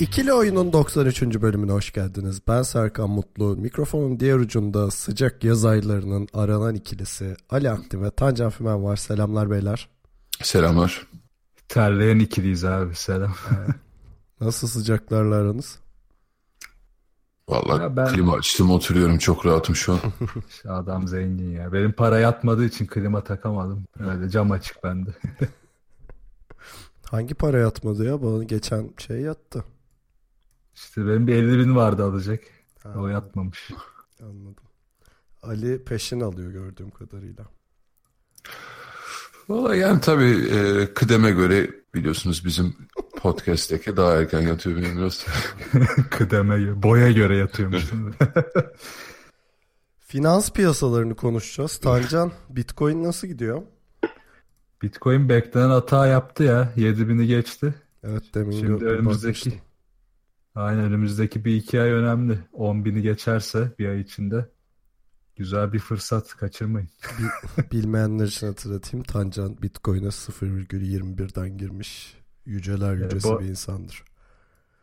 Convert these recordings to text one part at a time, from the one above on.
İkili Oyun'un 93. bölümüne hoş geldiniz. Ben Serkan Mutlu. Mikrofonun diğer ucunda sıcak yaz aylarının aranan ikilisi Ali Aktin ve Tancan Fümen var. Selamlar beyler. Selamlar. Terleyen ikiliyiz abi selam. Nasıl sıcaklarla aranız? Vallahi Ya ben- klima açtım oturuyorum çok rahatım şu an. Şu adam zengin ya. Benim para yatmadığı için klima takamadım. Öyle cam açık bende. Hangi para yatmadı ya? Bana geçen şey yattı. İşte benim bir 50 bin vardı alacak. Ha, O yatmamış. Anladım. Ali peşin alıyor gördüğüm kadarıyla. Vallahi yani tabii e, kıdeme göre biliyorsunuz bizim podcast'teki daha erken yatıyor biraz. Kıdeme boya göre yatıyormuş. Finans piyasalarını konuşacağız. Tancan, Bitcoin nasıl gidiyor? Bitcoin beklenen hata yaptı ya. 7000'i geçti. Evet demin Şimdi önümüzdeki bakmıştım. Aynen önümüzdeki bir iki ay önemli. 10.000'i geçerse bir ay içinde güzel bir fırsat kaçırmayın. Bilmeyenler için hatırlatayım. Tancan Bitcoin'e 0,21'den girmiş. Yüceler yücesi bu- bir insandır.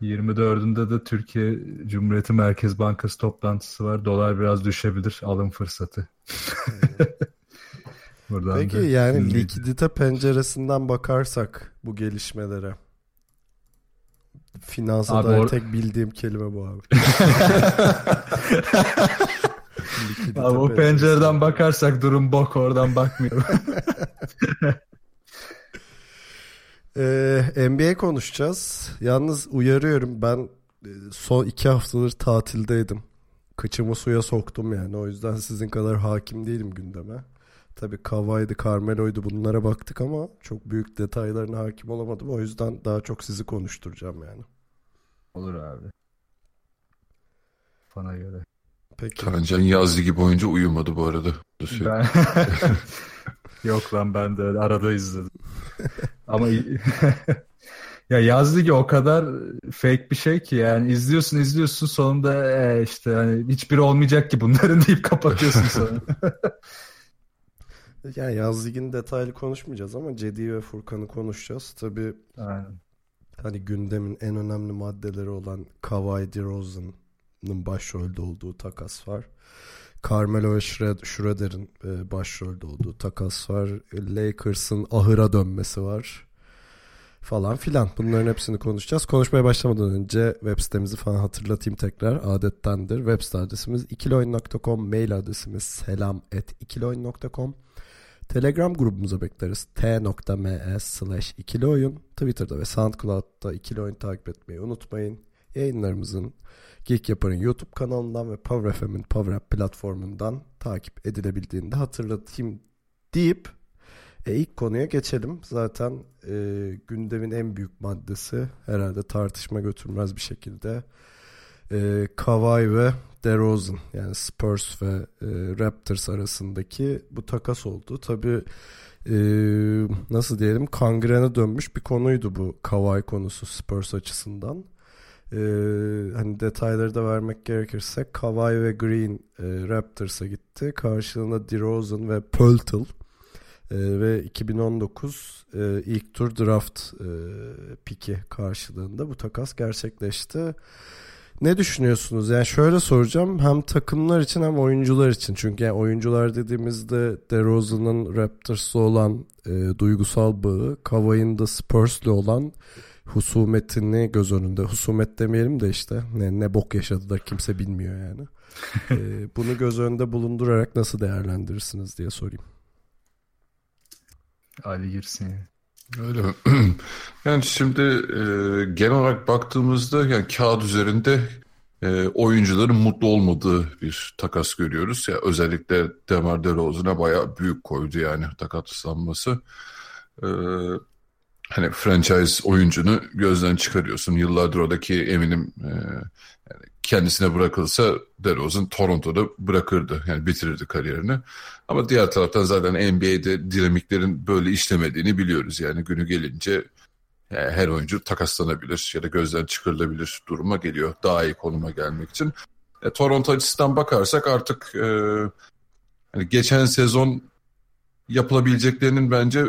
24'ünde de Türkiye Cumhuriyeti Merkez Bankası toplantısı var. Dolar biraz düşebilir. Alım fırsatı. Buradan Peki yani likidite penceresinden bakarsak bu gelişmelere. Finansa Abi dair or- tek bildiğim kelime bu abi. Abi o pencereden bakarsak durum bok oradan bakmıyorum. Ee, NBA konuşacağız. Yalnız uyarıyorum ben e, son iki haftadır tatildeydim. Kıçımı suya soktum yani. O yüzden sizin kadar hakim değilim gündeme. Tabii Kavai'di, Carmelo'ydu bunlara baktık ama çok büyük detaylarına hakim olamadım. O yüzden daha çok sizi konuşturacağım yani. Olur abi. Bana göre. Peki. Tancan yaz ligi boyunca uyumadı bu arada. Ben... Yok lan ben de arada izledim. Ama ya yaz ligi o kadar fake bir şey ki yani izliyorsun izliyorsun sonunda e, işte hani hiçbiri olmayacak ki bunların deyip kapatıyorsun sonra. Yani yaz ligini detaylı konuşmayacağız ama Cedi ve Furkan'ı konuşacağız. Tabii Aynen. hani gündemin en önemli maddeleri olan Kawhi DeRozan'ın başrolde olduğu takas var. Carmelo ve Shred- Schroeder'in e, başrolde olduğu takas var. Lakers'ın ahıra dönmesi var. Falan filan. Bunların hepsini konuşacağız. Konuşmaya başlamadan önce web sitemizi falan hatırlatayım tekrar. Adettendir. Web site adresimiz ikiloyun.com. Mail adresimiz selam et ikiloyun.com. Telegram grubumuza bekleriz. t.me slash ikili oyun. Twitter'da ve SoundCloud'da ikili oyun takip etmeyi unutmayın. Yayınlarımızın Geek Yapar'ın YouTube kanalından ve Power FM'in Power App platformundan takip edilebildiğini de hatırlatayım deyip e, ilk konuya geçelim. Zaten e, gündemin en büyük maddesi herhalde tartışma götürmez bir şekilde e, Kawhi ve DeRozan yani Spurs ve e, Raptors arasındaki bu takas oldu. Tabii e, nasıl diyelim kangrene dönmüş bir konuydu bu Kawhi konusu Spurs açısından. E, hani detayları da vermek gerekirse Kawhi ve Green e, Raptors'a gitti. Karşılığında DeRozan ve Pöltl e, ve 2019 e, ilk tur draft e, piki karşılığında bu takas gerçekleşti. Ne düşünüyorsunuz? Yani şöyle soracağım. Hem takımlar için hem oyuncular için. Çünkü yani oyuncular dediğimizde DeRozan'ın Raptors'la olan e, duygusal bağı, Kawhi'nin da Spurs'la olan husumetini göz önünde. Husumet demeyelim de işte ne, ne bok yaşadı da kimse bilmiyor yani. E, bunu göz önünde bulundurarak nasıl değerlendirirsiniz diye sorayım. Ali girsin. Öyle mi? Yani şimdi e, genel olarak baktığımızda yani kağıt üzerinde e, oyuncuların mutlu olmadığı bir takas görüyoruz. Ya özellikle Demar DeRozan'a bayağı büyük koydu yani takaslanması. E, hani franchise oyuncunu gözden çıkarıyorsun. Yıllardır oradaki eminim e, yani kendisine bırakılsa DeRozan Toronto'da bırakırdı. Yani bitirirdi kariyerini. Ama diğer taraftan zaten NBA'de dinamiklerin böyle işlemediğini biliyoruz. Yani günü gelince yani her oyuncu takaslanabilir ya da gözden çıkarılabilir duruma geliyor. Daha iyi konuma gelmek için. E, Toronto açısından bakarsak artık e, yani geçen sezon yapılabileceklerinin bence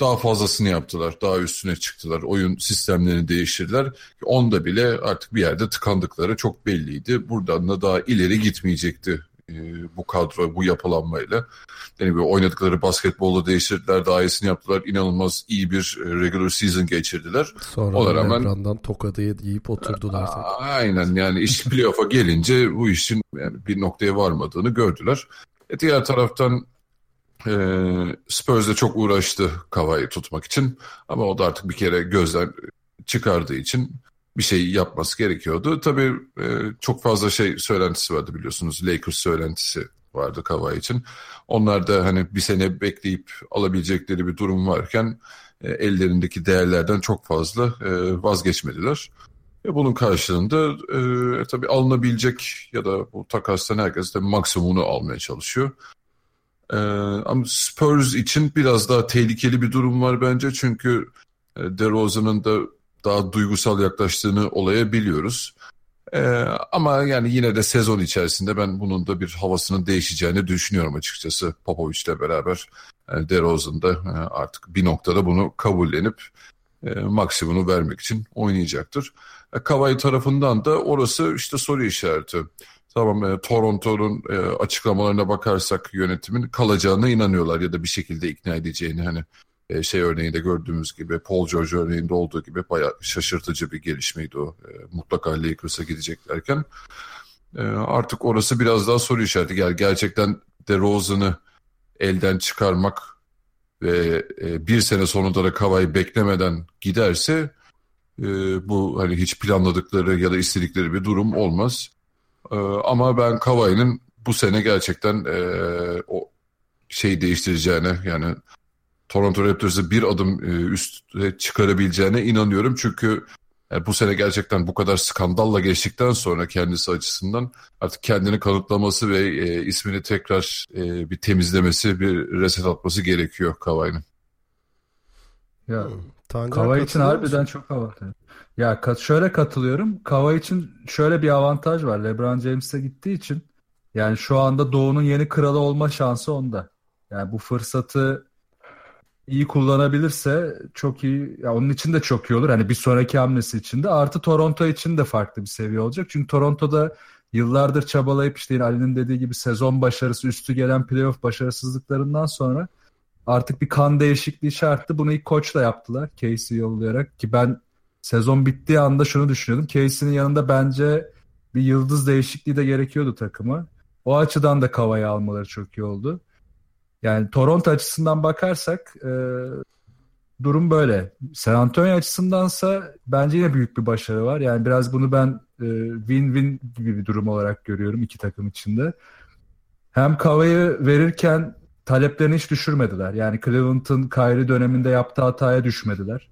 daha fazlasını yaptılar. Daha üstüne çıktılar. Oyun sistemlerini değiştirdiler. Onda bile artık bir yerde tıkandıkları çok belliydi. Buradan da daha ileri gitmeyecekti e, bu kadro, bu yapılanmayla. Yani böyle oynadıkları basketbolu değiştirdiler, daha iyisini yaptılar. İnanılmaz iyi bir e, regular season geçirdiler. Sonra Ona rağmen Lebron'dan tokadı yiyip oturdular. A- aynen yani iş playoff'a gelince bu işin yani bir noktaya varmadığını gördüler. E diğer taraftan e, Spurs de çok uğraştı Kavai'yi tutmak için. Ama o da artık bir kere gözden çıkardığı için bir şey yapması gerekiyordu. Tabii e, çok fazla şey söylentisi vardı biliyorsunuz. Lakers söylentisi vardı Kavai için. Onlar da hani bir sene bekleyip alabilecekleri bir durum varken e, ellerindeki değerlerden çok fazla e, vazgeçmediler. E, bunun karşılığında e, tabii alınabilecek ya da bu takastan herkes de maksimumunu almaya çalışıyor. Ee, ama Spurs için biraz daha tehlikeli bir durum var bence. Çünkü e, DeRozan'ın da daha duygusal yaklaştığını olaya biliyoruz. Ee, ama yani yine de sezon içerisinde ben bunun da bir havasının değişeceğini düşünüyorum açıkçası Popovic'le beraber. Yani DeRozan da e, artık bir noktada bunu kabullenip e, maksimunu vermek için oynayacaktır. E, Kavai tarafından da orası işte soru işareti. Tamam e, Toronto'nun e, açıklamalarına bakarsak yönetimin kalacağına inanıyorlar ya da bir şekilde ikna edeceğini hani e, şey örneğinde gördüğümüz gibi Paul George örneğinde olduğu gibi bayağı şaşırtıcı bir gelişmeydi o. E, mutlaka Lakers'a gideceklerken. E, artık orası biraz daha soru işareti. Yani gerçekten DeRozan'ı elden çıkarmak ve e, bir sene sonunda da Kavai beklemeden giderse e, bu hani hiç planladıkları ya da istedikleri bir durum olmaz. Ee, ama ben Kavai'nin bu sene gerçekten e, o şey değiştireceğine yani Toronto Raptors'ı bir adım e, üste çıkarabileceğine inanıyorum. Çünkü yani e, bu sene gerçekten bu kadar skandalla geçtikten sonra kendisi açısından artık kendini kanıtlaması ve e, ismini tekrar e, bir temizlemesi, bir reset atması gerekiyor Kavai'nin. Ya hmm. Kavai için harbiden çok avantaj. Ya kat şöyle katılıyorum. Kava için şöyle bir avantaj var. LeBron James'e gittiği için yani şu anda Doğu'nun yeni kralı olma şansı onda. Yani bu fırsatı iyi kullanabilirse çok iyi. Ya onun için de çok iyi olur. Hani bir sonraki hamlesi için de artı Toronto için de farklı bir seviye olacak. Çünkü Toronto'da yıllardır çabalayıp işte Ali'nin dediği gibi sezon başarısı üstü gelen playoff başarısızlıklarından sonra artık bir kan değişikliği şarttı. Bunu ilk koçla yaptılar. Casey yollayarak ki ben sezon bittiği anda şunu düşünüyordum. Casey'nin yanında bence bir yıldız değişikliği de gerekiyordu takıma. O açıdan da Kava'yı almaları çok iyi oldu. Yani Toronto açısından bakarsak e, durum böyle. San Antonio açısındansa bence yine büyük bir başarı var. Yani biraz bunu ben e, win-win gibi bir durum olarak görüyorum iki takım içinde. Hem Kava'yı verirken taleplerini hiç düşürmediler. Yani Cleveland'ın Kyrie döneminde yaptığı hataya düşmediler.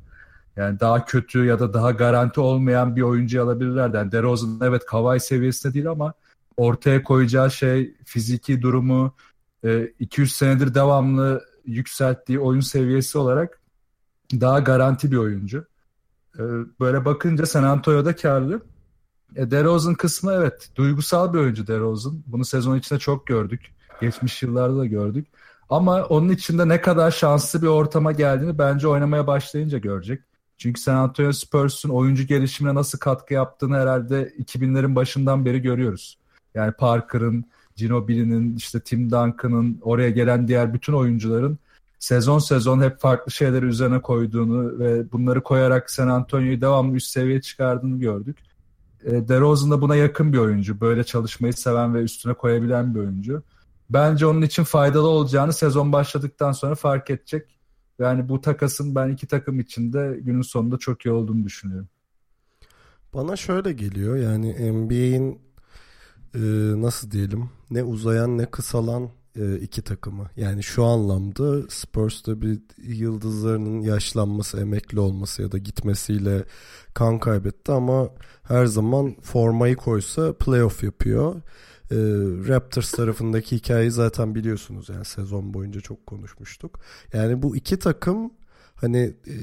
Yani daha kötü ya da daha garanti olmayan bir oyuncu alabilirler. Yani DeRozan evet Kawhi seviyesinde değil ama ortaya koyacağı şey fiziki durumu 200 e, senedir devamlı yükselttiği oyun seviyesi olarak daha garanti bir oyuncu. E, böyle bakınca San Antonio'da karlı. E, DeRozan kısmı evet duygusal bir oyuncu DeRozan. Bunu sezon içinde çok gördük. Geçmiş yıllarda da gördük. Ama onun içinde ne kadar şanslı bir ortama geldiğini bence oynamaya başlayınca görecek. Çünkü San Antonio Spurs'un oyuncu gelişimine nasıl katkı yaptığını herhalde 2000'lerin başından beri görüyoruz. Yani Parker'ın, Ginobili'nin, işte Tim Duncan'ın, oraya gelen diğer bütün oyuncuların sezon sezon hep farklı şeyleri üzerine koyduğunu ve bunları koyarak San Antonio'yu devamlı üst seviyeye çıkardığını gördük. E, DeRozan da buna yakın bir oyuncu. Böyle çalışmayı seven ve üstüne koyabilen bir oyuncu. Bence onun için faydalı olacağını sezon başladıktan sonra fark edecek. Yani bu takasın ben iki takım içinde günün sonunda çok iyi olduğunu düşünüyorum. Bana şöyle geliyor yani NBA'in e, nasıl diyelim ne uzayan ne kısalan e, iki takımı. Yani şu anlamda Spurs'ta bir yıldızlarının yaşlanması, emekli olması ya da gitmesiyle kan kaybetti ama her zaman formayı koysa playoff yapıyor. E, Raptors tarafındaki hikayeyi zaten biliyorsunuz yani sezon boyunca çok konuşmuştuk. Yani bu iki takım hani e,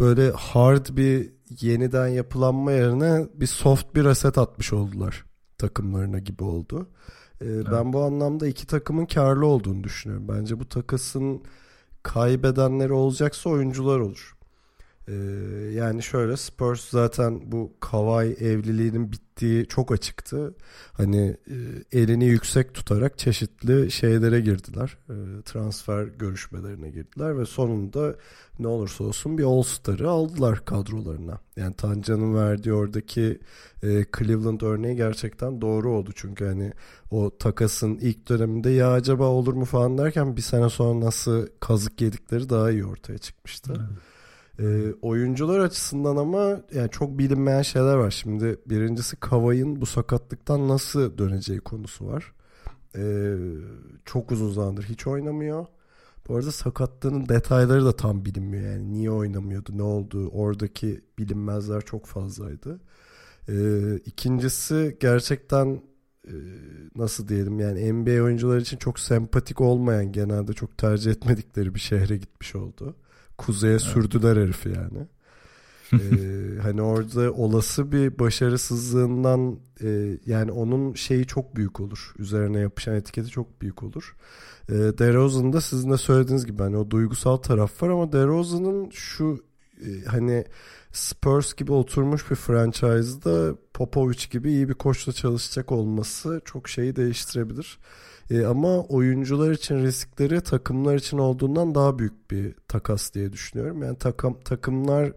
böyle hard bir yeniden yapılanma yerine bir soft bir reset atmış oldular takımlarına gibi oldu. Ee, evet. Ben bu anlamda iki takımın karlı olduğunu düşünüyorum. Bence bu takasın kaybedenleri olacaksa oyuncular olur. Ee, yani şöyle Spurs zaten bu Kawhi evliliğinin bittiği çok açıktı. Hani e, elini yüksek tutarak çeşitli şeylere girdiler. E, transfer görüşmelerine girdiler ve sonunda ne olursa olsun bir All-Star'ı aldılar kadrolarına. Yani Tanca'nın verdiği oradaki e, Cleveland örneği gerçekten doğru oldu. Çünkü hani o takasın ilk döneminde ya acaba olur mu falan derken bir sene sonra nasıl kazık yedikleri daha iyi ortaya çıkmıştı. Evet. E, oyuncular açısından ama yani çok bilinmeyen şeyler var. Şimdi birincisi Kavay'ın bu sakatlıktan nasıl döneceği konusu var. E, çok uzun zamandır hiç oynamıyor. Bu arada sakatlığının detayları da tam bilinmiyor. Yani niye oynamıyordu, ne oldu, oradaki bilinmezler çok fazlaydı. E, ikincisi gerçekten e, nasıl diyelim yani NBA oyuncular için çok sempatik olmayan genelde çok tercih etmedikleri bir şehre gitmiş oldu. Kuzeye evet. sürdüler herifi yani. ee, hani orada olası bir başarısızlığından e, yani onun şeyi çok büyük olur. Üzerine yapışan etiketi çok büyük olur. E, DeRozan'da sizin de söylediğiniz gibi hani o duygusal taraf var ama DeRozan'ın şu e, hani Spurs gibi oturmuş bir franchise'da Popovich gibi iyi bir koçla çalışacak olması çok şeyi değiştirebilir. E, ama oyuncular için riskleri takımlar için olduğundan daha büyük bir takas diye düşünüyorum. Yani takım takımlar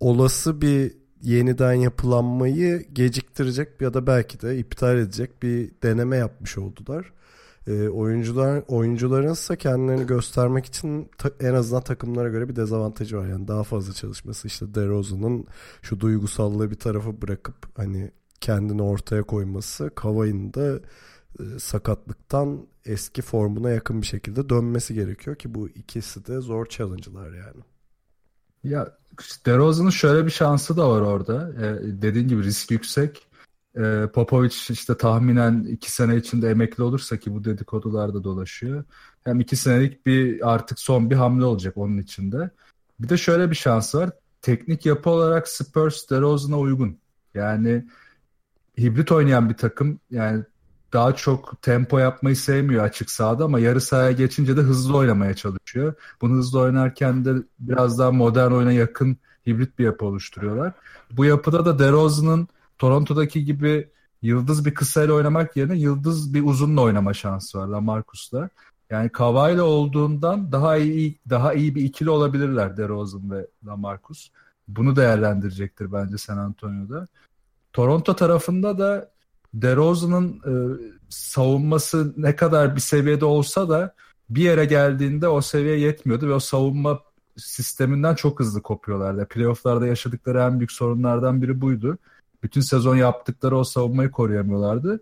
olası bir yeniden yapılanmayı geciktirecek ya da belki de iptal edecek bir deneme yapmış oldular. E, oyuncular oyuncuların ise kendilerini göstermek için ta, en azından takımlara göre bir dezavantajı var. Yani daha fazla çalışması işte DeRozan'ın şu duygusallığı bir tarafa bırakıp hani kendini ortaya koyması, Kavay'ın da sakatlıktan eski formuna yakın bir şekilde dönmesi gerekiyor ki bu ikisi de zor challenge'lar yani. Ya DeRozan'ın şöyle bir şansı da var orada. Ee, dediğin gibi risk yüksek. Ee, Popovic işte tahminen iki sene içinde emekli olursa ki bu dedikodularda dolaşıyor. Hem iki senelik bir artık son bir hamle olacak onun içinde. Bir de şöyle bir şansı var. Teknik yapı olarak Spurs DeRozan'a uygun. Yani hibrit oynayan bir takım yani daha çok tempo yapmayı sevmiyor açık sahada ama yarı sahaya geçince de hızlı oynamaya çalışıyor. Bunu hızlı oynarken de biraz daha modern oyuna yakın hibrit bir yapı oluşturuyorlar. Bu yapıda da DeRozan'ın Toronto'daki gibi yıldız bir kısayla oynamak yerine yıldız bir uzunla oynama şansı var Lamarcus'la. Yani Kawhi olduğundan daha iyi daha iyi bir ikili olabilirler DeRozan ve Lamarcus. Bunu değerlendirecektir bence San Antonio'da. Toronto tarafında da DeRozan'ın e, savunması ne kadar bir seviyede olsa da bir yere geldiğinde o seviye yetmiyordu ve o savunma sisteminden çok hızlı kopuyorlardı. Playoff'larda yaşadıkları en büyük sorunlardan biri buydu. Bütün sezon yaptıkları o savunmayı koruyamıyorlardı.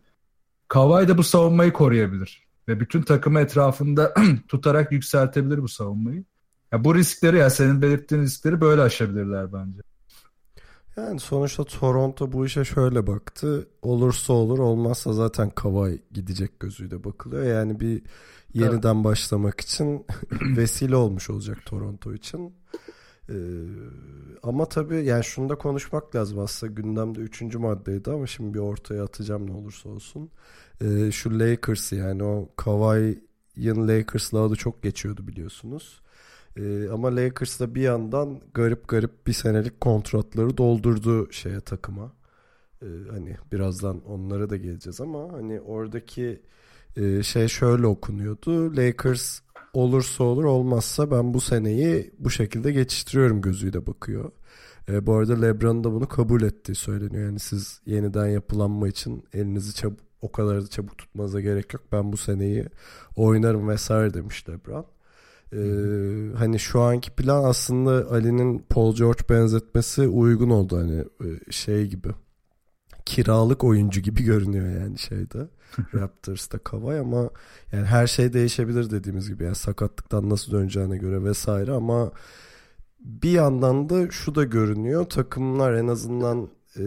Kawhi de bu savunmayı koruyabilir. Ve bütün takımı etrafında tutarak yükseltebilir bu savunmayı. Ya bu riskleri ya senin belirttiğin riskleri böyle aşabilirler bence. Yani sonuçta Toronto bu işe şöyle baktı. Olursa olur olmazsa zaten Kawhi gidecek gözüyle bakılıyor. Yani bir yeniden evet. başlamak için vesile olmuş olacak Toronto için. Ee, ama tabii yani şunu da konuşmak lazım aslında gündemde üçüncü maddeydi ama şimdi bir ortaya atacağım ne olursa olsun. Ee, şu Lakers yani o Kawhi'ın Lakers'la adı çok geçiyordu biliyorsunuz. Ee, ama Lakers da bir yandan garip garip bir senelik kontratları doldurdu şeye takıma. Ee, hani birazdan onlara da geleceğiz ama hani oradaki e, şey şöyle okunuyordu. Lakers olursa olur olmazsa ben bu seneyi bu şekilde geçiştiriyorum gözüyle bakıyor. E, bu arada LeBron da bunu kabul ettiği söyleniyor. Yani siz yeniden yapılanma için elinizi çabuk o kadar da çabuk tutmanıza gerek yok. Ben bu seneyi oynarım vesaire demiş LeBron. Ee, hani şu anki plan aslında Ali'nin Paul George benzetmesi uygun oldu hani e, şey gibi. kiralık oyuncu gibi görünüyor yani şeyde. Raptors'ta Kawhi ama yani her şey değişebilir dediğimiz gibi. Yani sakatlıktan nasıl döneceğine göre vesaire ama bir yandan da şu da görünüyor. Takımlar en azından e,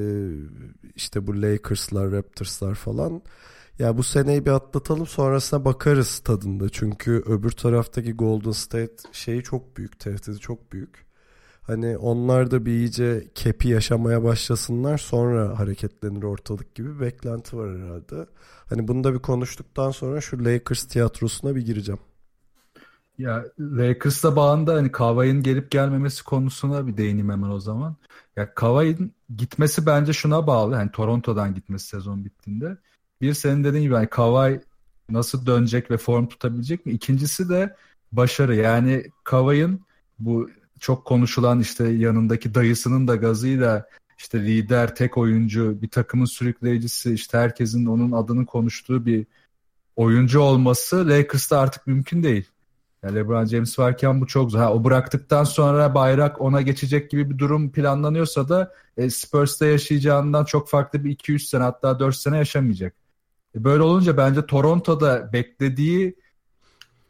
işte bu Lakers'lar, Raptors'lar falan ya bu seneyi bir atlatalım sonrasına bakarız tadında. Çünkü öbür taraftaki Golden State şeyi çok büyük, tehdidi çok büyük. Hani onlar da bir iyice kepi yaşamaya başlasınlar sonra hareketlenir ortalık gibi bir beklenti var herhalde. Hani bunu da bir konuştuktan sonra şu Lakers tiyatrosuna bir gireceğim. Ya Lakers'la bağında hani Kawhi'nin gelip gelmemesi konusuna bir değineyim hemen o zaman. Ya Kawhi'nin gitmesi bence şuna bağlı. Hani Toronto'dan gitmesi sezon bittiğinde. Bir senin dediğin gibi hani Kawhi nasıl dönecek ve form tutabilecek mi? İkincisi de başarı. Yani Kawhi'nin bu çok konuşulan işte yanındaki dayısının da gazıyla işte lider, tek oyuncu, bir takımın sürükleyicisi, işte herkesin onun adını konuştuğu bir oyuncu olması Lakers'ta artık mümkün değil. Yani LeBron James varken bu çok zor. Ha, o bıraktıktan sonra bayrak ona geçecek gibi bir durum planlanıyorsa da e, Spurs'ta yaşayacağından çok farklı bir 2-3 sene hatta 4 sene yaşamayacak. E, böyle olunca bence Toronto'da beklediği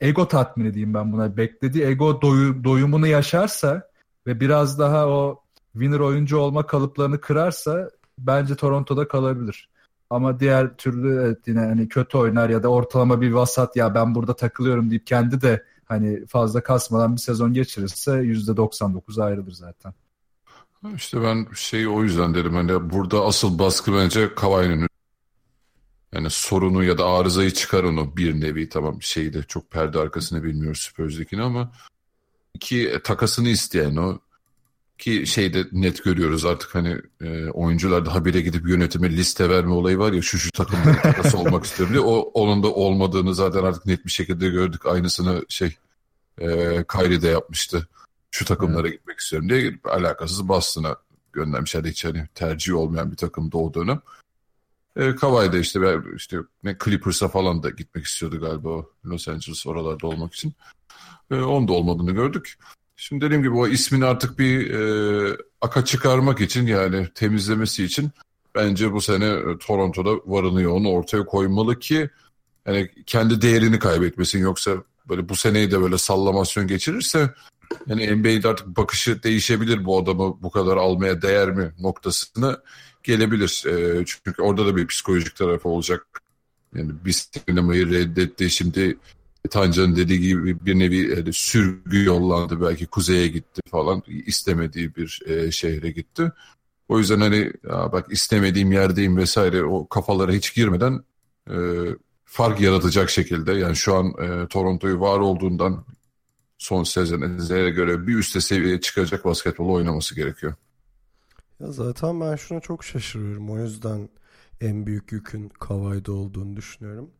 ego tatmini diyeyim ben buna. Beklediği ego doyu, doyumunu yaşarsa ve biraz daha o winner oyuncu olma kalıplarını kırarsa bence Toronto'da kalabilir. Ama diğer türlü evet yine hani kötü oynar ya da ortalama bir vasat ya ben burada takılıyorum deyip kendi de hani fazla kasmadan bir sezon geçirirse %99 ayrılır zaten. İşte ben şeyi o yüzden dedim hani burada asıl baskı bence Kawhi'nin yani sorunu ya da arızayı çıkar onu bir nevi tamam şeyi de çok perde arkasını bilmiyoruz Spurs'dekini ama ki e, takasını isteyen o ki şeyde net görüyoruz artık hani e, oyuncular daha bire gidip yönetime liste verme olayı var ya şu şu takımda takası olmak istiyorum diye. O, onun da olmadığını zaten artık net bir şekilde gördük. Aynısını şey e, Kyrie de yapmıştı. Şu takımlara evet. gitmek istiyorum diye alakasız Boston'a göndermişler. Hiç hani tercih olmayan bir takımda o dönem. E, Kawhi de işte, işte ne Clippers'a falan da gitmek istiyordu galiba Los Angeles oralarda olmak için. E, onun da olmadığını gördük. Şimdi dediğim gibi o ismini artık bir e, aka çıkarmak için yani temizlemesi için bence bu sene e, Toronto'da varını yoğunu ortaya koymalı ki yani kendi değerini kaybetmesin yoksa böyle bu seneyi de böyle sallamasyon geçirirse yani NBA'de artık bakışı değişebilir bu adamı bu kadar almaya değer mi noktasına gelebilir. E, çünkü orada da bir psikolojik tarafı olacak. Yani biz oynamayı reddetti şimdi Tancan'ın dediği gibi bir nevi yani sürgü yollandı belki kuzeye gitti falan istemediği bir e, şehre gitti. O yüzden hani ya bak istemediğim yerdeyim vesaire o kafalara hiç girmeden e, fark yaratacak şekilde yani şu an e, Toronto'yu var olduğundan son sezonlara göre bir üste seviyeye çıkacak basketbol oynaması gerekiyor. Ya zaten ben şuna çok şaşırıyorum. O yüzden en büyük yükün Kavay'da olduğunu düşünüyorum.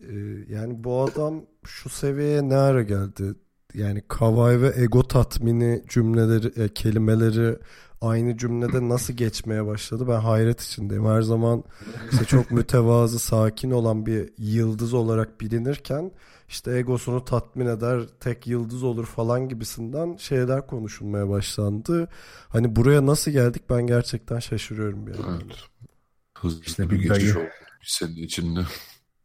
Ee, yani bu adam şu seviyeye ne ara geldi? Yani Kavay ve ego tatmini cümleleri, e, kelimeleri aynı cümlede nasıl geçmeye başladı? Ben hayret içindeyim. Her zaman işte çok mütevazı, sakin olan bir yıldız olarak bilinirken işte egosunu tatmin eder, tek yıldız olur falan gibisinden şeyler konuşulmaya başlandı. Hani buraya nasıl geldik ben gerçekten şaşırıyorum bir Evet. Hızlı işte bir geçiş oldu senin içinde.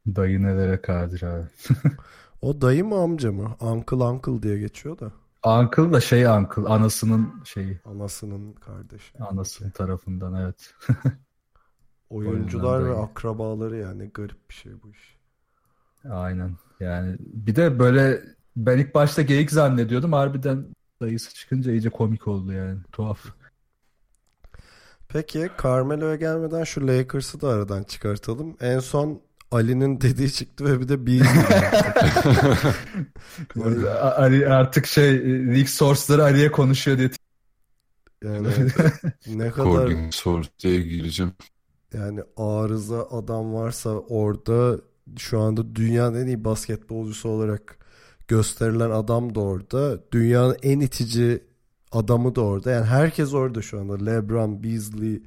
Dayı nelere kadir abi. o dayı mı amca mı? Uncle uncle diye geçiyor da. Uncle da şey uncle anasının şeyi. Anasının kardeşi. Anasının tarafından evet. Oyuncular ve akrabaları yani garip bir şey bu iş. Aynen. Yani bir de böyle ben ilk başta geyik zannediyordum. Harbiden dayısı çıkınca iyice komik oldu yani. Tuhaf. Peki Carmelo'ya gelmeden şu Lakers'ı da aradan çıkartalım. En son Ali'nin dediği çıktı ve bir de bir Ali artık şey leak source'ları Ali'ye konuşuyor diye. Yani ne kadar Cording source'e gireceğim. Yani arıza adam varsa orada şu anda dünyanın en iyi basketbolcusu olarak gösterilen adam da orada. Dünyanın en itici adamı da orada. Yani herkes orada şu anda. LeBron, Beasley,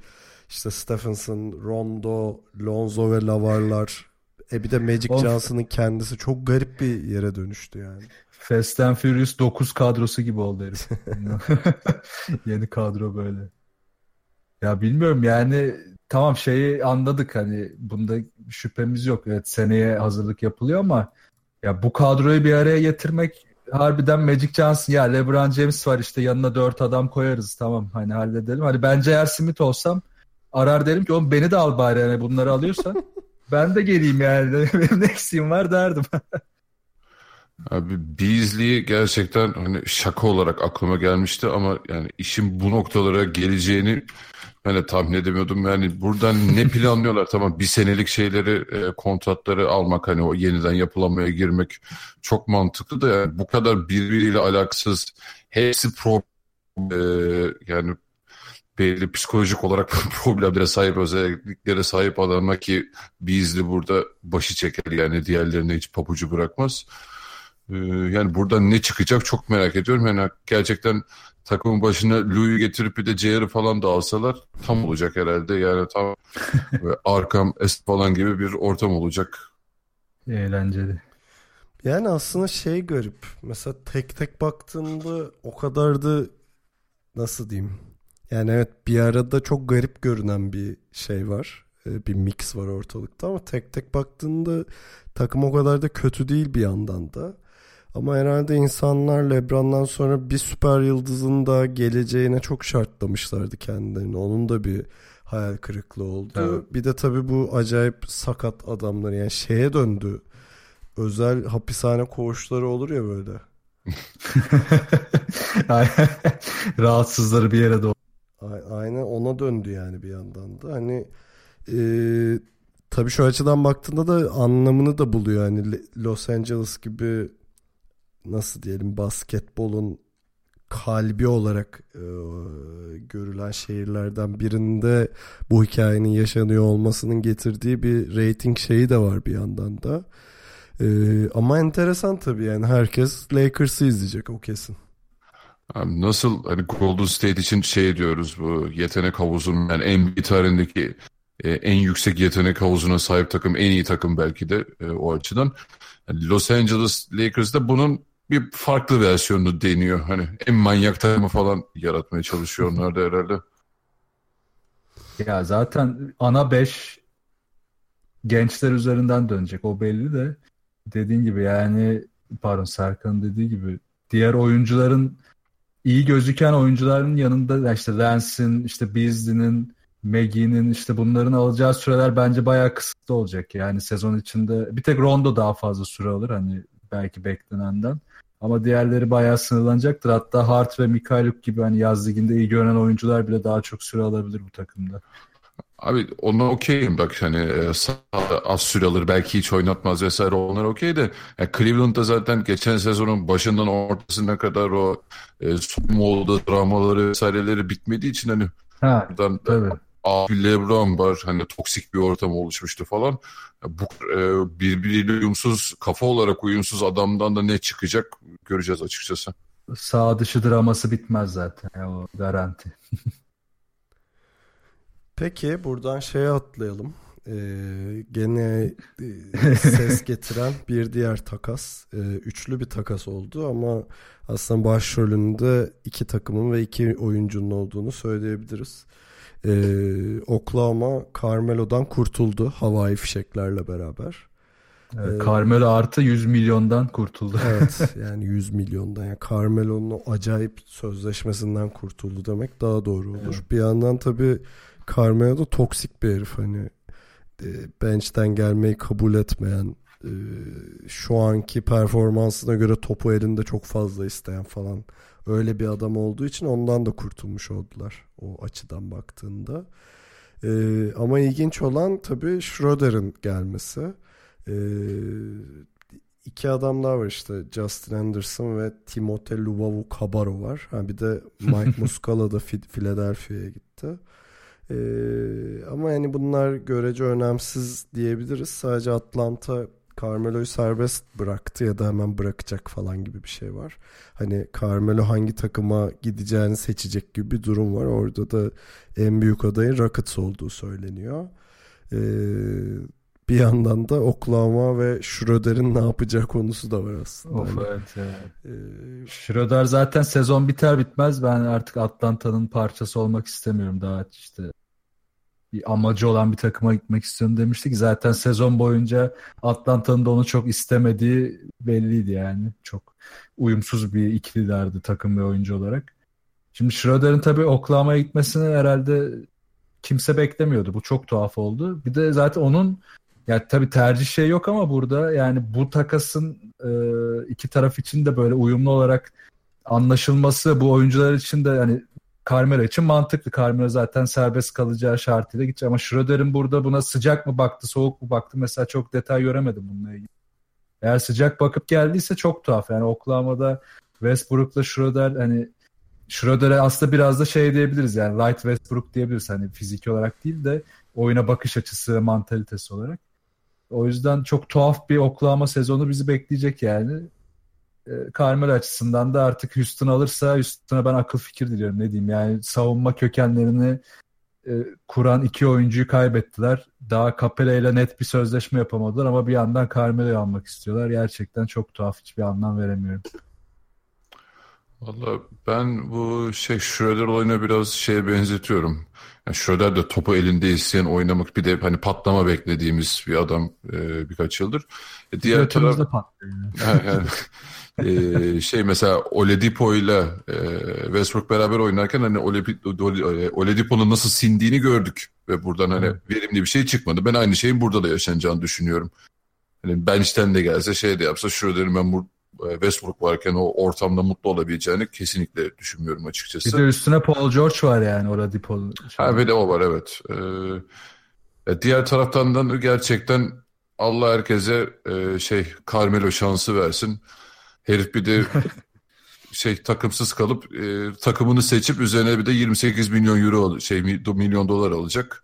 işte Stephenson, Rondo, Lonzo ve Lavarlar. E bir de Magic of. Johnson'ın kendisi çok garip bir yere dönüştü yani. Fast and Furious 9 kadrosu gibi oldu herif. Yeni kadro böyle. Ya bilmiyorum yani tamam şeyi anladık hani bunda şüphemiz yok. Evet seneye hazırlık yapılıyor ama ya bu kadroyu bir araya getirmek harbiden Magic Johnson ya LeBron James var işte yanına dört adam koyarız tamam hani halledelim. Hani ben J.R. Smith olsam arar derim ki oğlum beni de al bari yani bunları alıyorsan ben de geleyim yani benim eksiğim var derdim. Abi Beasley gerçekten hani şaka olarak aklıma gelmişti ama yani işin bu noktalara geleceğini ben de tahmin edemiyordum. Yani buradan ne planlıyorlar? Tamam bir senelik şeyleri, e, kontratları almak hani o yeniden yapılamaya girmek çok mantıklı da yani bu kadar birbiriyle alakasız hepsi pro e, yani belli psikolojik olarak problemlere sahip özelliklere sahip adamlar ki Beasley burada başı çeker yani diğerlerine hiç papucu bırakmaz. Ee, yani buradan ne çıkacak çok merak ediyorum. Yani gerçekten takımın başına Lou'yu getirip bir de J.R. falan da alsalar tam olacak herhalde. Yani tam ve Arkam Est falan gibi bir ortam olacak. Eğlenceli. Yani aslında şey garip. Mesela tek tek baktığında o kadar da nasıl diyeyim? Yani evet bir arada çok garip görünen bir şey var. Ee, bir mix var ortalıkta ama tek tek baktığında takım o kadar da kötü değil bir yandan da. Ama herhalde insanlar Lebron'dan sonra bir süper yıldızın da geleceğine çok şartlamışlardı kendilerini. Onun da bir hayal kırıklığı oldu. Evet. Bir de tabii bu acayip sakat adamlar yani şeye döndü. Özel hapishane koğuşları olur ya böyle. Rahatsızları bir yere doğru. Aynen ona döndü yani bir yandan da. Hani e, tabii şu açıdan baktığında da anlamını da buluyor. Hani Los Angeles gibi nasıl diyelim basketbolun kalbi olarak e, görülen şehirlerden birinde bu hikayenin yaşanıyor olmasının getirdiği bir rating şeyi de var bir yandan da. E, ama enteresan tabii yani herkes Lakers'ı izleyecek o kesin. Nasıl hani Golden State için şey diyoruz bu yetenek havuzunun yani NBA tarihindeki e, en yüksek yetenek havuzuna sahip takım en iyi takım belki de e, o açıdan. Yani Los Angeles Lakers'da bunun bir farklı versiyonunu deniyor. Hani en manyak takımı falan yaratmaya çalışıyor onlar da herhalde. Ya zaten ana 5 gençler üzerinden dönecek o belli de dediğin gibi yani pardon Serkan dediği gibi diğer oyuncuların iyi gözüken oyuncuların yanında işte Lance'in işte Beasley'nin Maggie'nin işte bunların alacağı süreler bence bayağı kısıtlı olacak. Yani sezon içinde bir tek Rondo daha fazla süre alır hani belki beklenenden. Ama diğerleri bayağı sınırlanacaktır. Hatta Hart ve Mikhailuk gibi hani yaz liginde iyi görünen oyuncular bile daha çok süre alabilir bu takımda. Abi ona okeyim bak hani e, az süre alır belki hiç oynatmaz vesaire onlar okey de yani Cleveland'da zaten geçen sezonun başından ortasına kadar o e, soğuma dramaları vesaireleri bitmediği için hani ha, buradan tabii. Abi Lebron var hani toksik bir ortam oluşmuştu falan. Bu e, birbiriyle uyumsuz kafa olarak uyumsuz adamdan da ne çıkacak göreceğiz açıkçası. Sağ dışı draması bitmez zaten o garanti. Peki buradan şeye atlayalım. Ee, gene e, ses getiren bir diğer takas. Ee, üçlü bir takas oldu ama aslında başrolünde iki takımın ve iki oyuncunun olduğunu söyleyebiliriz. Ee, Oklahoma Carmelo'dan kurtuldu havai fişeklerle beraber. Evet, ee, Carmelo artı 100 milyondan kurtuldu. evet yani 100 milyondan. Yani Carmelo'nun acayip sözleşmesinden kurtuldu demek daha doğru olur. Evet. Bir yandan tabii Carmelo da toksik bir herif hani e, bench'ten gelmeyi kabul etmeyen e, şu anki performansına göre topu elinde çok fazla isteyen falan öyle bir adam olduğu için ondan da kurtulmuş oldular o açıdan baktığında. Ee, ama ilginç olan tabii Schroeder'in gelmesi. Ee, iki adam daha var işte Justin Anderson ve Timote Luvavu Cabarro var. Ha, bir de Mike Muscala da Philadelphia'ya gitti. Ee, ama yani bunlar görece önemsiz diyebiliriz. Sadece Atlanta Carmelo'yu serbest bıraktı ya da hemen bırakacak falan gibi bir şey var. Hani Carmelo hangi takıma gideceğini seçecek gibi bir durum var. Orada da en büyük adayın Rockets olduğu söyleniyor. Ee, bir yandan da Oklahoma ve Schroeder'in ne yapacağı konusu da var aslında. Of hani, evet. evet. Ee, Schroeder zaten sezon biter bitmez ben artık Atlanta'nın parçası olmak istemiyorum daha işte bir amacı olan bir takıma gitmek istiyorum demiştik. Zaten sezon boyunca Atlanta'nın da onu çok istemediği belliydi yani. Çok uyumsuz bir ikililerdi takım ve oyuncu olarak. Şimdi Schroeder'in tabii Oklahoma'ya gitmesini herhalde kimse beklemiyordu. Bu çok tuhaf oldu. Bir de zaten onun yani tabii tercih şey yok ama burada yani bu takasın e, iki taraf için de böyle uyumlu olarak anlaşılması bu oyuncular için de yani Carmelo için mantıklı. Carmelo zaten serbest kalacağı şartıyla gidecek ama Schroeder'in burada buna sıcak mı baktı, soğuk mu baktı mesela çok detay göremedim bununla ilgili. Eğer sıcak bakıp geldiyse çok tuhaf. Yani Oklahoma'da Westbrook'la Schroeder hani Schroeder'e aslında biraz da şey diyebiliriz yani Light Westbrook diyebiliriz hani fiziki olarak değil de oyuna bakış açısı, mantalitesi olarak. O yüzden çok tuhaf bir Oklahoma sezonu bizi bekleyecek yani. E, açısından da artık Houston alırsa Houston'a ben akıl fikir diliyorum ne diyeyim. Yani savunma kökenlerini e, kuran iki oyuncuyu kaybettiler. Daha Capela ile net bir sözleşme yapamadılar ama bir yandan Carmelo'yu almak istiyorlar. Gerçekten çok tuhaf hiçbir anlam veremiyorum. Valla ben bu şey Schroeder olayına biraz şeye benzetiyorum. Yani Schroeder de topu elinde isteyen oynamak bir de hani patlama beklediğimiz bir adam e, birkaç yıldır. E, diğer taraf yani, e, şey mesela Oladipo ile e, Westbrook beraber oynarken hani Oladipo'nun nasıl sindiğini gördük ve buradan hani evet. verimli bir şey çıkmadı. Ben aynı şeyin burada da yaşanacağını düşünüyorum. Hani bench'ten de gelse şey de yapsa Schroeder'in ben bu e, Westbrook varken o ortamda mutlu olabileceğini kesinlikle düşünmüyorum açıkçası. Bir de üstüne Paul George var yani orada Paul. Ha bir de o var evet. Ee, diğer taraftan da gerçekten Allah herkese e, şey Carmelo şansı versin. Herif bir de şey takımsız kalıp e, takımını seçip üzerine bir de 28 milyon euro şey milyon dolar alacak.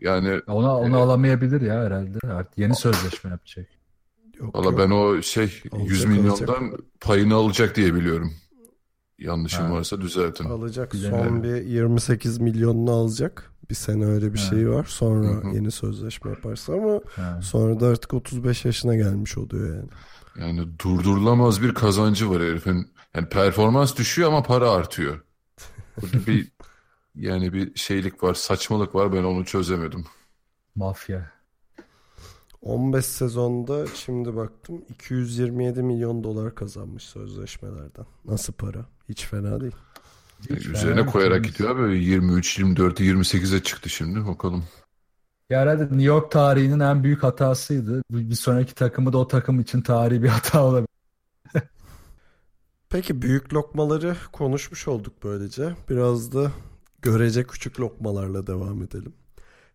Yani ona onu e, alamayabilir ya herhalde. Artık yeni sözleşme yapacak. Yok, Valla yok. ben o şey alacak, 100 milyondan alacak. payını alacak diye biliyorum. Yanlışım ha. varsa düzeltin. Alacak. Son bir 28 milyonunu alacak. Bir sene öyle bir ha. şey var. Sonra Hı-hı. yeni sözleşme yaparsa ama ha. sonra da artık 35 yaşına gelmiş oluyor yani. Yani durdurulamaz bir kazancı var herifin. Yani performans düşüyor ama para artıyor. Burada bir yani bir şeylik var, saçmalık var. Ben onu çözemedim. Mafya. 15 sezonda şimdi baktım 227 milyon dolar kazanmış sözleşmelerden. Nasıl para? Hiç fena değil. Hiç üzerine koyarak gidiyor abi. 23, 24, 28'e çıktı şimdi. Bakalım. Ya herhalde New York tarihinin en büyük hatasıydı. Bir sonraki takımı da o takım için tarihi bir hata olabilir. Peki büyük lokmaları konuşmuş olduk böylece. Biraz da görece küçük lokmalarla devam edelim.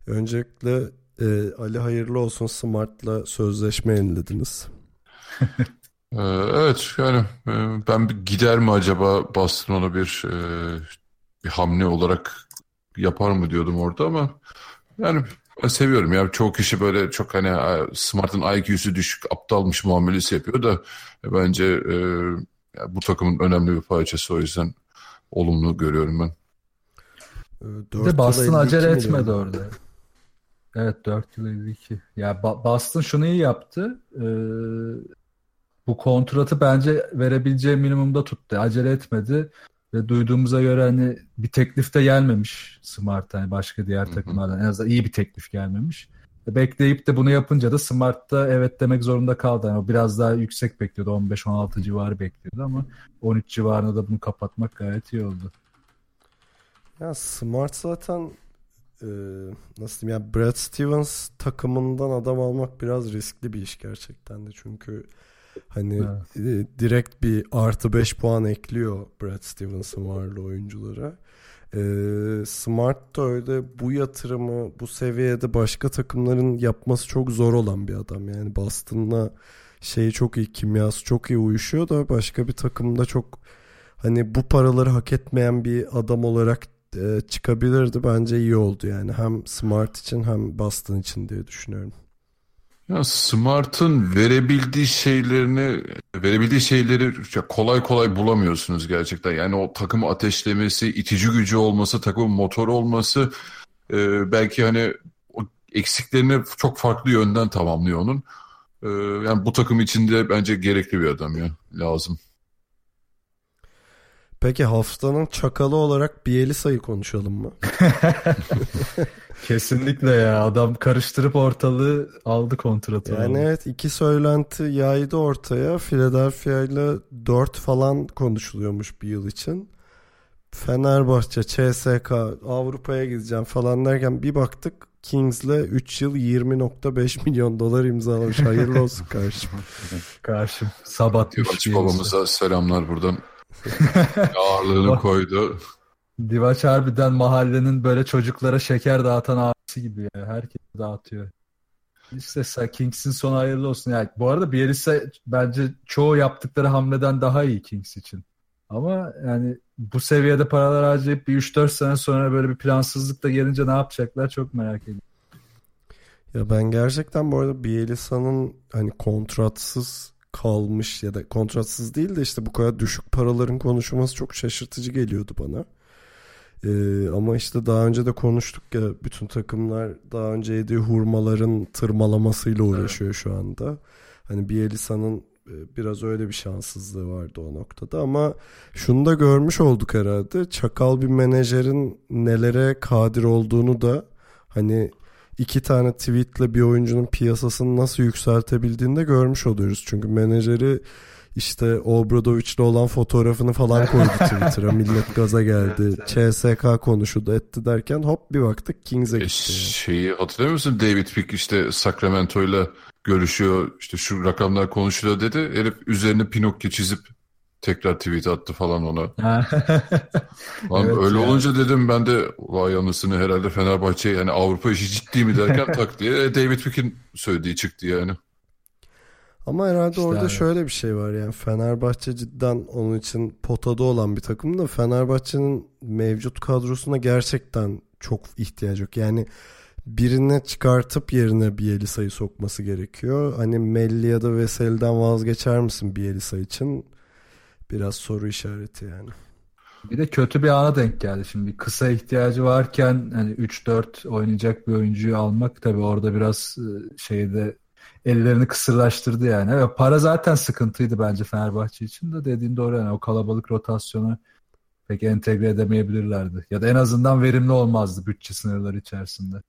Öncelikle e, Ali hayırlı olsun Smart'la sözleşme yenilediniz. Ee, evet yani e, ben bir gider mi acaba Boston ona bir e, bir hamle olarak yapar mı diyordum orada ama yani ben seviyorum ya. Çoğu kişi böyle çok hani Smart'ın IQ'su düşük, aptalmış muamelesi yapıyor da e, bence e, bu takımın önemli bir parçası o yüzden olumlu görüyorum ben. Bir de Boston acele etmedi orada. Evet 4 yıl 52. Ya Boston şunu iyi yaptı. Ee, bu kontratı bence verebileceği minimumda tuttu. Acele etmedi. Ve duyduğumuza göre hani bir teklif de gelmemiş Smart hani başka diğer takımlardan. En azından iyi bir teklif gelmemiş. Bekleyip de bunu yapınca da Smart'ta evet demek zorunda kaldı. Yani o biraz daha yüksek bekliyordu. 15-16 civarı bekliyordu ama 13 civarında da bunu kapatmak gayet iyi oldu. Ya Smart zaten e, nasıl diyeyim ya Brad Stevens takımından adam almak biraz riskli bir iş gerçekten de. Çünkü Hani evet. e, direkt bir artı 5 puan ekliyor Brad Stevens'ın varlı oyunculara. E, Smart da öyle bu yatırımı bu seviyede başka takımların yapması çok zor olan bir adam. Yani Boston'la şeyi çok iyi kimyası çok iyi uyuşuyor da başka bir takımda çok hani bu paraları hak etmeyen bir adam olarak e, çıkabilirdi. Bence iyi oldu yani hem Smart için hem Boston için diye düşünüyorum. Ya Smart'ın verebildiği şeylerini verebildiği şeyleri kolay kolay bulamıyorsunuz gerçekten. Yani o takımı ateşlemesi, itici gücü olması, takım motoru olması e, belki hani o eksiklerini çok farklı yönden tamamlıyor onun. E, yani bu takım içinde bence gerekli bir adam ya lazım. Peki haftanın çakalı olarak Bielisa'yı konuşalım mı? Kesinlikle ya adam karıştırıp ortalığı aldı kontratı. Yani evet iki söylenti yaydı ortaya. Philadelphia ile 4 falan konuşuluyormuş bir yıl için. Fenerbahçe, CSK, Avrupa'ya gideceğim falan derken bir baktık Kings'le 3 yıl 20.5 milyon dolar imzalamış. Hayırlı olsun kardeşim. Karşım sabatmış. Divaç babamıza selamlar buradan. Ağırlığını koydu. Divaç harbiden mahallenin böyle çocuklara şeker dağıtan abisi gibi ya. Herkes dağıtıyor. İşte Kings'in sonu hayırlı olsun. Yani bu arada Bielisa bence çoğu yaptıkları hamleden daha iyi Kings için. Ama yani bu seviyede paralar harcayıp bir 3-4 sene sonra böyle bir plansızlık da gelince ne yapacaklar çok merak ediyorum. Ya ben gerçekten bu arada Bielisa'nın hani kontratsız kalmış ya da kontratsız değil de işte bu kadar düşük paraların konuşulması çok şaşırtıcı geliyordu bana. Ee, ama işte daha önce de konuştuk ya bütün takımlar daha önce yediği hurmaların tırmalamasıyla uğraşıyor evet. şu anda. Hani Bielisa'nın e, biraz öyle bir şanssızlığı vardı o noktada ama şunu da görmüş olduk herhalde. Çakal bir menajerin nelere kadir olduğunu da hani iki tane tweetle bir oyuncunun piyasasını nasıl yükseltebildiğini de görmüş oluyoruz. Çünkü menajeri işte Obradovic'le olan fotoğrafını falan koydu Twitter'a. Millet gaza geldi. CSK konuşuldu etti derken hop bir baktık Kings'e gitti. E, şeyi hatırlıyor musun? David Pick işte Sacramento'yla görüşüyor. işte şu rakamlar konuşuluyor dedi. Herif üzerine Pinokyo çizip tekrar tweet attı falan ona. evet öyle ya. olunca dedim ben de vay anısını herhalde Fenerbahçe yani Avrupa işi ciddi mi derken tak diye e, David Pick'in söylediği çıktı yani. Ama herhalde işte orada abi. şöyle bir şey var yani Fenerbahçe cidden onun için potada olan bir takım da Fenerbahçe'nin mevcut kadrosuna gerçekten çok ihtiyacı yok. Yani birine çıkartıp yerine Bielisa'yı sokması gerekiyor. Hani Melli ya da Veseli'den vazgeçer misin Bielisa için? Biraz soru işareti yani. Bir de kötü bir ana denk geldi. Şimdi kısa ihtiyacı varken hani 3-4 oynayacak bir oyuncuyu almak tabii orada biraz e, şeyde ellerini kısırlaştırdı yani. Evet, para zaten sıkıntıydı bence Fenerbahçe için de dediğin doğru yani o kalabalık rotasyonu pek entegre edemeyebilirlerdi. Ya da en azından verimli olmazdı bütçe sınırları içerisinde.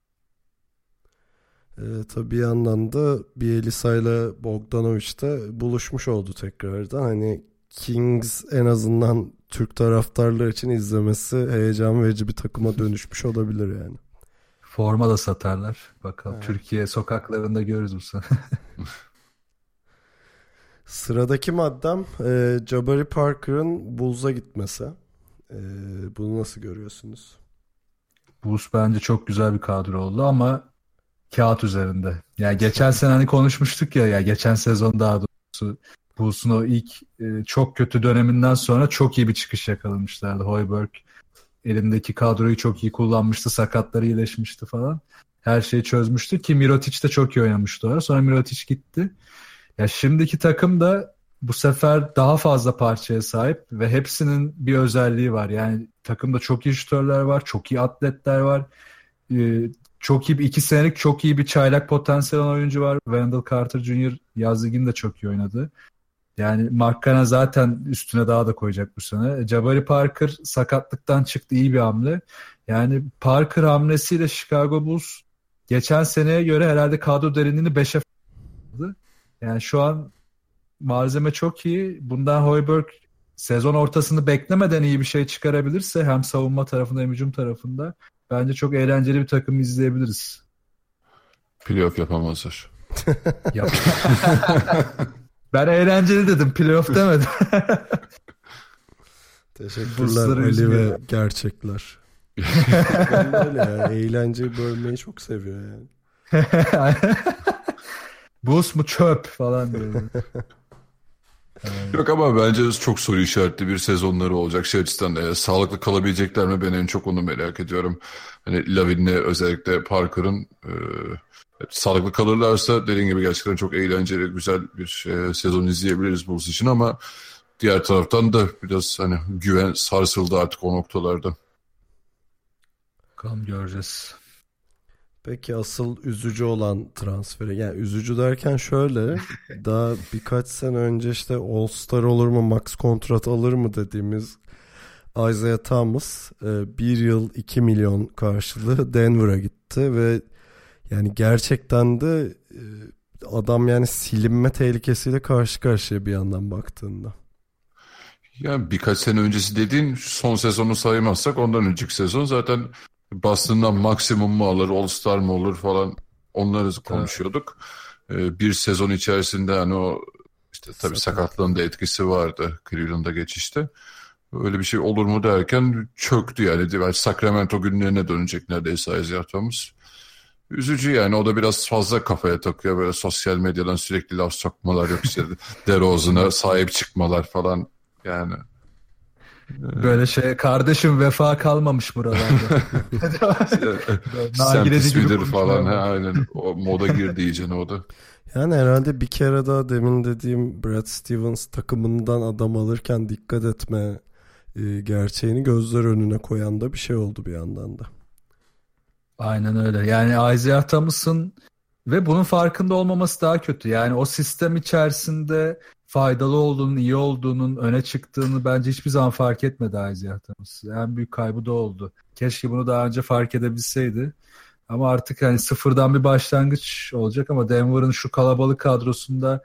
E, tabii bir yandan da Bielisa ile Bogdanovic de buluşmuş oldu tekrardan. Hani Kings en azından Türk taraftarlar için izlemesi heyecan verici bir takıma dönüşmüş olabilir yani. Forma da satarlar. Bakalım evet. Türkiye sokaklarında görürüz bu sene. Sıradaki maddem e, Jabari Parker'ın Bulls'a gitmesi. E, bunu nasıl görüyorsunuz? Bulls bence çok güzel bir kadro oldu ama kağıt üzerinde. Yani geçen sene hani konuşmuştuk ya ya geçen sezon daha doğrusu Bulls'un o ilk e, çok kötü döneminden sonra çok iyi bir çıkış yakalamışlardı. Hoiberg elindeki kadroyu çok iyi kullanmıştı. Sakatları iyileşmişti falan. Her şeyi çözmüştü ki Mirotic de çok iyi oynamıştı orada. Sonra Mirotic gitti. Ya şimdiki takım da bu sefer daha fazla parçaya sahip ve hepsinin bir özelliği var. Yani takımda çok iyi şütörler var, çok iyi atletler var. Ee, çok iyi bir iki senelik çok iyi bir çaylak potansiyel oyuncu var. Wendell Carter Jr. yaz liginde çok iyi oynadı. Yani Markana zaten üstüne daha da koyacak bu sene. Jabari Parker sakatlıktan çıktı iyi bir hamle. Yani Parker hamlesiyle Chicago Bulls geçen seneye göre herhalde kadro derinliğini 5'e fırladı. Yani şu an malzeme çok iyi. Bundan Hoiberg sezon ortasını beklemeden iyi bir şey çıkarabilirse hem savunma tarafında hem hücum tarafında bence çok eğlenceli bir takım izleyebiliriz. Playoff yapamazlar. Yap. Ben eğlenceli dedim. Playoff demedim. Teşekkürler Ali ve gerçekler. öyle ya. Eğlenceyi bölmeyi çok seviyor yani. Buz mu çöp falan diyor. Yok ama bence çok soru işaretli bir sezonları olacak şey açısından. E, sağlıklı kalabilecekler mi ben en çok onu merak ediyorum. Hani Lavin'le özellikle Parker'ın e, sağlıklı kalırlarsa dediğin gibi gerçekten çok eğlenceli, güzel bir e, sezon izleyebiliriz Bulls için ama diğer taraftan da biraz hani güven sarsıldı artık o noktalarda. Bakalım göreceğiz. Peki asıl üzücü olan transferi yani üzücü derken şöyle daha birkaç sene önce işte All Star olur mu Max kontrat alır mı dediğimiz Isaiah Thomas e, bir yıl 2 milyon karşılığı Denver'a gitti ve yani gerçekten de e, adam yani silinme tehlikesiyle karşı karşıya bir yandan baktığında. Yani birkaç sene öncesi dediğin son sezonu saymazsak ondan önceki sezon zaten Boston'dan maksimum mu alır, All Star mı olur falan onları konuşuyorduk. Ee, bir sezon içerisinde hani o işte tabii sakatlığın da etkisi vardı Cleveland'a geçişte. Öyle bir şey olur mu derken çöktü yani. Belki Sacramento günlerine dönecek neredeyse Isaiah Thomas. Üzücü yani o da biraz fazla kafaya takıyor böyle sosyal medyadan sürekli laf sokmalar yok işte DeRozan'a sahip çıkmalar falan yani. Böyle şey kardeşim vefa kalmamış buralarda. Semptis midir falan ha, aynen o moda girdi iyice o da. Yani herhalde bir kere daha demin dediğim Brad Stevens takımından adam alırken dikkat etme e, gerçeğini gözler önüne koyan da bir şey oldu bir yandan da. Aynen öyle. Yani Isaiah Thomas'ın ve bunun farkında olmaması daha kötü. Yani o sistem içerisinde faydalı olduğunun, iyi olduğunun öne çıktığını bence hiçbir zaman fark etmedi Isaiah Thomas. En büyük kaybı da oldu. Keşke bunu daha önce fark edebilseydi. Ama artık hani sıfırdan bir başlangıç olacak ama Denver'ın şu kalabalık kadrosunda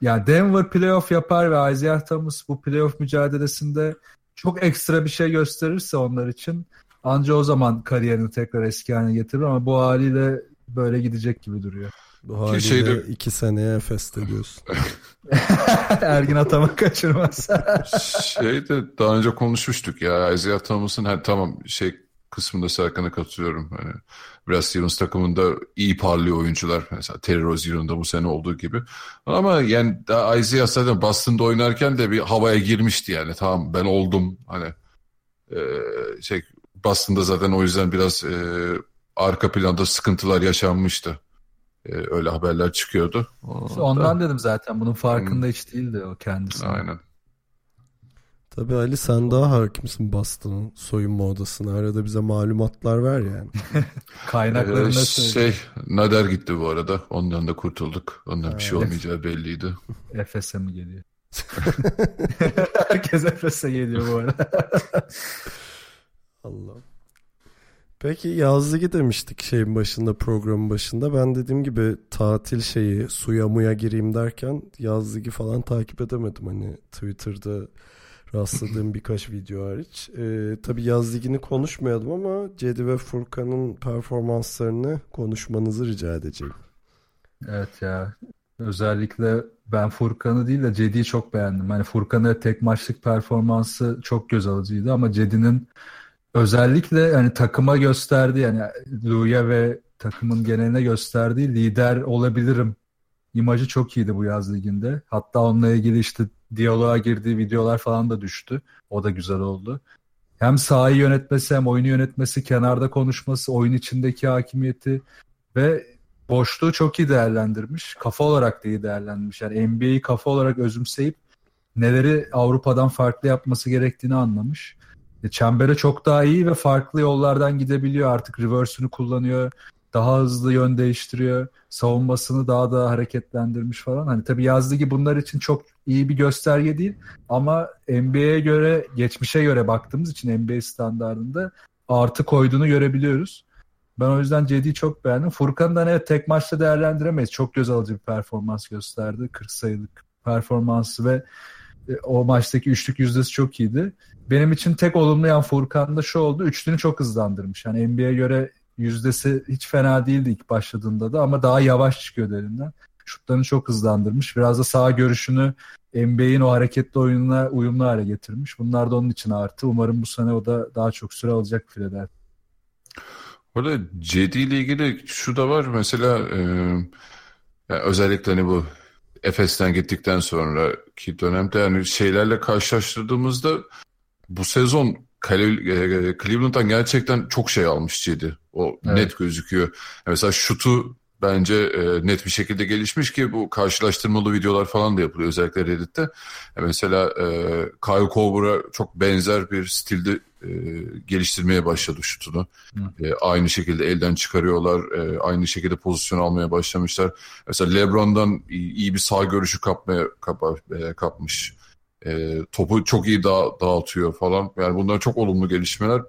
yani Denver playoff yapar ve Isaiah Thomas bu playoff mücadelesinde çok ekstra bir şey gösterirse onlar için anca o zaman kariyerini tekrar eski haline getirir ama bu haliyle böyle gidecek gibi duruyor. Bu haliyle şeyde... iki seneye Efes'te diyorsun. Ergin Ataman kaçırmaz. Şeyde daha önce konuşmuştuk ya Isaiah Thomas'ın hani tamam şey kısmında Serkan'a katılıyorum. Hani Brad Stevens takımında iyi parlıyor oyuncular. Mesela Terry Rozier'ın da bu sene olduğu gibi. Ama yani daha Isaiah zaten Boston'da oynarken de bir havaya girmişti yani. Tamam ben oldum. Hani e, şey Boston'da zaten o yüzden biraz e, arka planda sıkıntılar yaşanmıştı. E, öyle haberler çıkıyordu. Ondan da, dedim zaten bunun farkında hmm. hiç değildi o kendisi. Aynen. Tabii Ali sen daha hakimsin Boston'ın soyunma odasına. Arada bize malumatlar ver yani. Kaynaklarını ee, Şey Nader gitti bu arada. Ondan da kurtulduk. Ondan bir şey olmayacağı belliydi. Efes'e mi geliyor? Herkes Efes'e geliyor bu arada. Allah. Peki yazlığı demiştik şeyin başında programın başında. Ben dediğim gibi tatil şeyi suya muya gireyim derken yazlığı falan takip edemedim. Hani Twitter'da rastladığım birkaç video hariç. Ee, tabii yaz ligini konuşmayalım ama Cedi ve Furkan'ın performanslarını konuşmanızı rica edeceğim. Evet ya. Özellikle ben Furkan'ı değil de Cedi'yi çok beğendim. Yani Furkan'ın tek maçlık performansı çok göz alıcıydı ama Cedi'nin özellikle yani takıma gösterdiği yani Luya ve takımın geneline gösterdiği lider olabilirim imajı çok iyiydi bu yaz liginde. Hatta onunla ilgili işte diyaloğa girdiği videolar falan da düştü. O da güzel oldu. Hem sahayı yönetmesi hem oyunu yönetmesi, kenarda konuşması, oyun içindeki hakimiyeti ve boşluğu çok iyi değerlendirmiş. Kafa olarak da iyi değerlendirmiş. Yani NBA'yi kafa olarak özümseyip neleri Avrupa'dan farklı yapması gerektiğini anlamış. E, çembere çok daha iyi ve farklı yollardan gidebiliyor. Artık reverse'ünü kullanıyor daha hızlı yön değiştiriyor. Savunmasını daha da hareketlendirmiş falan. Hani tabii yazdığı bunlar için çok iyi bir gösterge değil ama NBA'ye göre, geçmişe göre baktığımız için NBA standartında artı koyduğunu görebiliyoruz. Ben o yüzden Cedi'yi çok beğendim. Furkan'dan evet tek maçta değerlendiremeyiz. Çok göz alıcı bir performans gösterdi. 40 sayılık performansı ve o maçtaki üçlük yüzdesi çok iyiydi. Benim için tek olumlu yan Furkan'da şu oldu. Üçlüğünü çok hızlandırmış. Yani NBA'ye göre yüzdesi hiç fena değildi ilk başladığında da ama daha yavaş çıkıyor elinden. Şutlarını çok hızlandırmış. Biraz da sağ görüşünü NBA'in o hareketli oyununa uyumlu hale getirmiş. Bunlar da onun için artı. Umarım bu sene o da daha çok süre alacak Philadelphia. Orada CD ile ilgili şu da var mesela e, özellikle hani bu Efes'ten gittikten sonraki dönemde yani şeylerle karşılaştırdığımızda bu sezon e, Cleveland'dan gerçekten çok şey almış Cedi. O evet. net gözüküyor. Mesela şutu bence e, net bir şekilde gelişmiş ki bu karşılaştırmalı videolar falan da yapılıyor özellikle Reddit'te. E, mesela e, Kyle Korver'a çok benzer bir stilde e, geliştirmeye başladı şutunu. E, aynı şekilde elden çıkarıyorlar. E, aynı şekilde pozisyon almaya başlamışlar. Mesela LeBron'dan iyi, iyi bir sağ görüşü kapmaya kapa, e, kapmış. E, topu çok iyi dağ, dağıtıyor falan. Yani bunlar çok olumlu gelişmeler.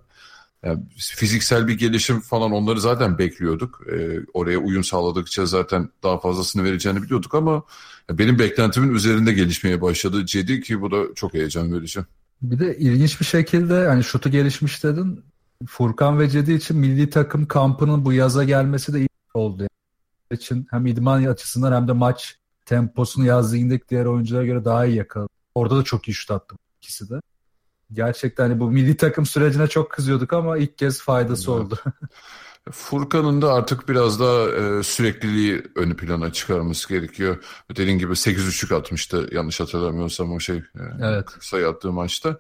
Yani fiziksel bir gelişim falan onları zaten bekliyorduk. E, oraya uyum sağladıkça zaten daha fazlasını vereceğini biliyorduk ama benim beklentimin üzerinde gelişmeye başladı Cedi ki bu da çok heyecan verici. Bir de ilginç bir şekilde hani şutu gelişmiş dedin. Furkan ve Cedi için milli takım kampının bu yaza gelmesi de iyi oldu. Yani için hem idman açısından hem de maç temposunu yaz ligindeki diğer oyunculara göre daha iyi yakaladı. Orada da çok iyi şut attı ikisi de. Gerçekten hani bu milli takım sürecine çok kızıyorduk ama ilk kez faydası evet. oldu. Furkan'ın da artık biraz daha e, sürekliliği ön plana çıkarması gerekiyor. Dediğin gibi 8-3'lük atmıştı yanlış hatırlamıyorsam o şey. E, evet. Sayı attığı maçta.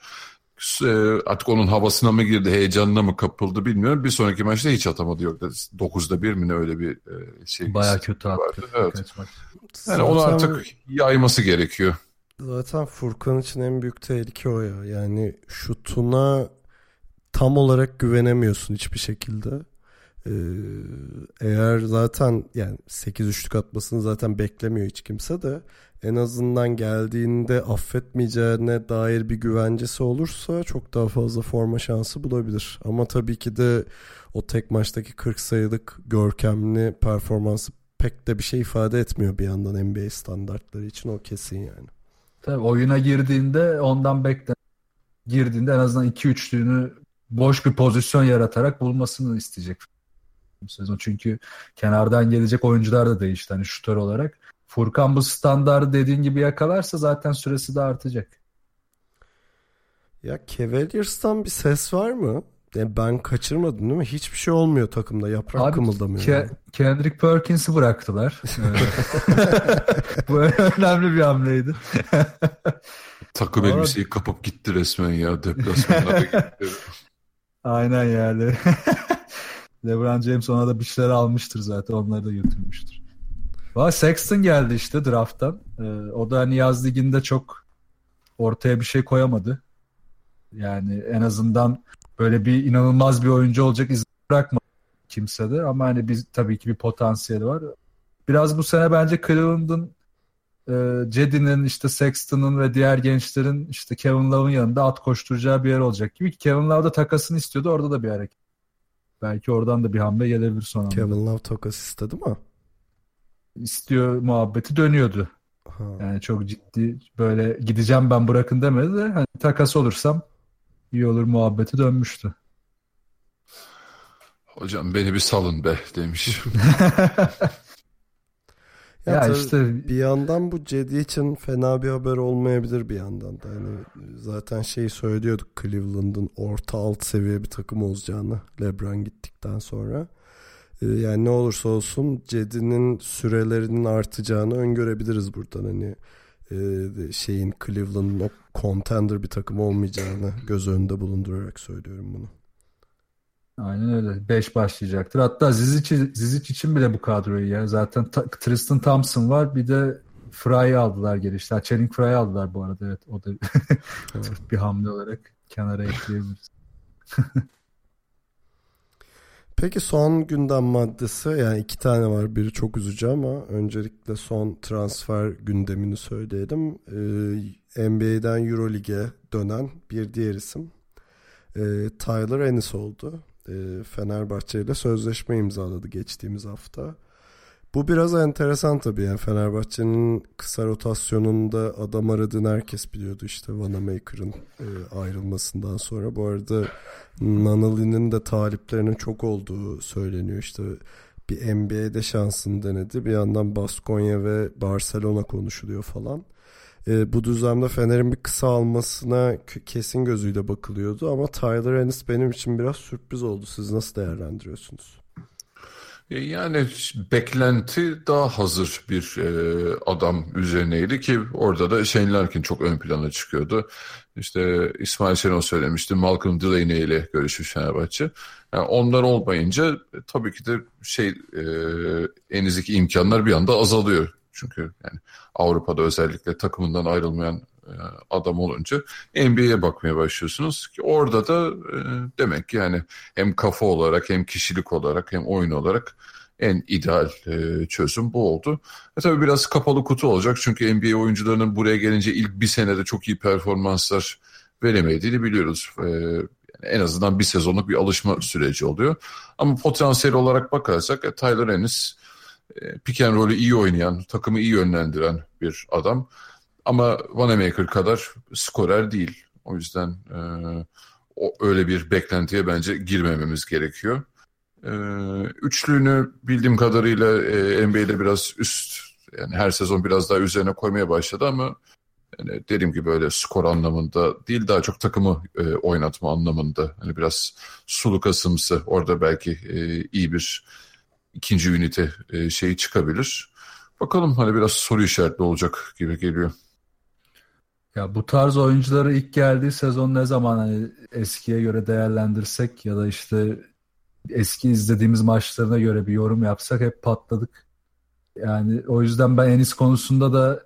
E, artık onun havasına mı girdi, heyecanına mı kapıldı bilmiyorum. Bir sonraki maçta hiç atamadı yok. 9'da 1 mi ne öyle bir e, şey. Baya kötü attı. Evet. Yani onu artık yayması gerekiyor. Zaten Furkan için en büyük tehlike o ya. Yani şutuna tam olarak güvenemiyorsun hiçbir şekilde. Ee, eğer zaten yani 8 üçlük atmasını zaten beklemiyor hiç kimse de en azından geldiğinde affetmeyeceğine dair bir güvencesi olursa çok daha fazla forma şansı bulabilir. Ama tabii ki de o tek maçtaki 40 sayılık görkemli performansı pek de bir şey ifade etmiyor bir yandan NBA standartları için o kesin yani. Tabii oyuna girdiğinde ondan bekle girdiğinde en azından 2 üçlüğünü boş bir pozisyon yaratarak bulmasını isteyecek sezon. Çünkü kenardan gelecek oyuncular da değişti hani şutör olarak. Furkan bu standartı dediğin gibi yakalarsa zaten süresi de artacak. Ya Cavaliers'tan bir ses var mı? Yani ben kaçırmadım değil mi? Hiçbir şey olmuyor takımda. Yaprak Abi, kımıldamıyor. Ke- yani. Kendrick Perkins'i bıraktılar. Bu önemli bir hamleydi. Takım elbiseyi kapıp gitti resmen ya. Deplasmanlara gitti. Aynen yani. LeBron James ona da bir şeyler almıştır zaten. Onları da götürmüştür. Valla Sexton geldi işte drafttan. Ee, o da hani yaz liginde çok ortaya bir şey koyamadı. Yani en azından böyle bir inanılmaz bir oyuncu olacak iz bırakmadı kimse de. Ama hani biz tabii ki bir potansiyeli var. Biraz bu sene bence Cleveland'ın e, Cedi'nin işte Sexton'ın ve diğer gençlerin işte Kevin Love'ın yanında at koşturacağı bir yer olacak gibi Kevin Love da takasını istiyordu orada da bir hareket. Belki oradan da bir hamle gelebilir sonra. Kevin Love takas istedi mi? İstiyor muhabbeti dönüyordu. Ha. Yani çok ciddi böyle gideceğim ben bırakın demedi de hani takas olursam iyi olur muhabbeti dönmüştü. Hocam beni bir salın be demiş. ya, ya işte bir yandan bu Cedi için fena bir haber olmayabilir bir yandan da. Yani zaten şey söylüyorduk Cleveland'ın orta alt seviye bir takım olacağını LeBron gittikten sonra. Ee, yani ne olursa olsun Cedi'nin sürelerinin artacağını öngörebiliriz buradan hani e, şeyin Cleveland'ın o contender bir takım olmayacağını göz önünde bulundurarak söylüyorum bunu. Aynen öyle. 5 başlayacaktır. Hatta Zizic, Zizic için bile bu kadroyu ya. Zaten ta, Tristan Thompson var. Bir de Fry'ı aldılar geri işte. Channing Fry'ı aldılar bu arada. Evet. O da bir hamle olarak kenara ekleyebiliriz. Peki son gündem maddesi yani iki tane var. Biri çok üzücü ama öncelikle son transfer gündemini söyleyelim. Ee, NBA'den Euroleague'e dönen bir diğer isim ee, Tyler Ennis oldu. Ee, Fenerbahçe ile sözleşme imzaladı geçtiğimiz hafta. Bu biraz enteresan tabii yani Fenerbahçe'nin kısa rotasyonunda adam aradığını herkes biliyordu işte Vanamaker'ın e, ayrılmasından sonra. Bu arada Nanali'nin de taliplerinin çok olduğu söyleniyor işte bir NBA'de şansını denedi bir yandan Baskonya ve Barcelona konuşuluyor falan. E, bu düzlemde Fener'in bir kısa almasına kesin gözüyle bakılıyordu ama Tyler Ennis benim için biraz sürpriz oldu. Siz nasıl değerlendiriyorsunuz? E, yani beklenti daha hazır bir e, adam üzerineydi ki orada da Shane Larkin çok ön plana çıkıyordu. İşte İsmail Şenol söylemişti Malcolm Delaney ile görüşmüş Fenerbahçe. Yani onlar olmayınca e, tabii ki de şey e, elinizdeki imkanlar bir anda azalıyor. Çünkü yani Avrupa'da özellikle takımından ayrılmayan adam olunca NBA'ye bakmaya başlıyorsunuz ki orada da e, demek ki yani hem kafa olarak hem kişilik olarak hem oyun olarak en ideal e, çözüm bu oldu. E tabii biraz kapalı kutu olacak çünkü NBA oyuncularının buraya gelince ilk bir senede çok iyi performanslar veremediğini biliyoruz. E, en azından bir sezonluk bir alışma süreci oluyor. Ama potansiyel olarak bakarsak e, Tyler Ennis e, pick and roll'ü iyi oynayan, takımı iyi yönlendiren bir adam. Ama Vanamaker kadar skorer değil. O yüzden e, o, öyle bir beklentiye bence girmememiz gerekiyor. E, üçlüğünü bildiğim kadarıyla e, NBA'de biraz üst yani her sezon biraz daha üzerine koymaya başladı ama yani dediğim gibi böyle skor anlamında değil daha çok takımı e, oynatma anlamında hani biraz sulukasımsı orada belki e, iyi bir ikinci ünite e, şeyi çıkabilir. Bakalım hani biraz soru işaretli olacak gibi geliyor. Ya bu tarz oyuncuları ilk geldiği sezon ne zaman hani eskiye göre değerlendirsek ya da işte eski izlediğimiz maçlarına göre bir yorum yapsak hep patladık. Yani o yüzden ben Enis konusunda da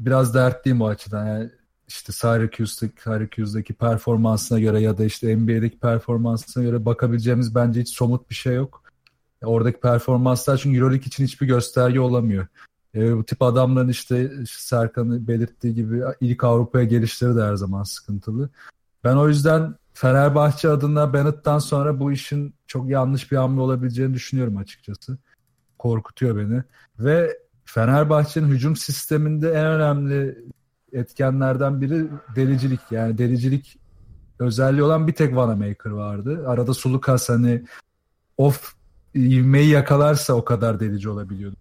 biraz dertliyim o açıdan. Yani işte Syracuse'daki, Syracuse'daki performansına göre ya da işte NBA'deki performansına göre bakabileceğimiz bence hiç somut bir şey yok. Oradaki performanslar çünkü Euroleague için hiçbir gösterge olamıyor. E, bu tip adamların işte Serkan'ın belirttiği gibi ilk Avrupa'ya gelişleri de her zaman sıkıntılı. Ben o yüzden Fenerbahçe adına Bennett'tan sonra bu işin çok yanlış bir hamle olabileceğini düşünüyorum açıkçası. Korkutuyor beni. Ve Fenerbahçe'nin hücum sisteminde en önemli etkenlerden biri delicilik. Yani delicilik özelliği olan bir tek Vanamaker vardı. Arada Sulukas hani off ivmeyi yakalarsa o kadar delici olabiliyordu.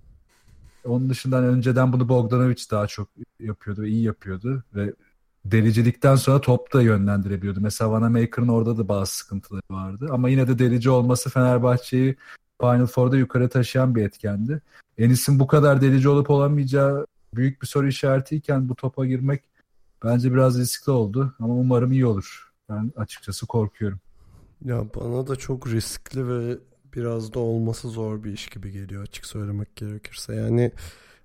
Onun dışında hani önceden bunu Bogdanovic daha çok yapıyordu iyi yapıyordu ve delicilikten sonra top da yönlendirebiliyordu. Mesela Vanamaker'ın orada da bazı sıkıntıları vardı. Ama yine de delici olması Fenerbahçe'yi Final Four'da yukarı taşıyan bir etkendi. Enis'in bu kadar delici olup olamayacağı büyük bir soru işaretiyken bu topa girmek bence biraz riskli oldu. Ama umarım iyi olur. Ben açıkçası korkuyorum. Ya bana da çok riskli ve biraz da olması zor bir iş gibi geliyor açık söylemek gerekirse. Yani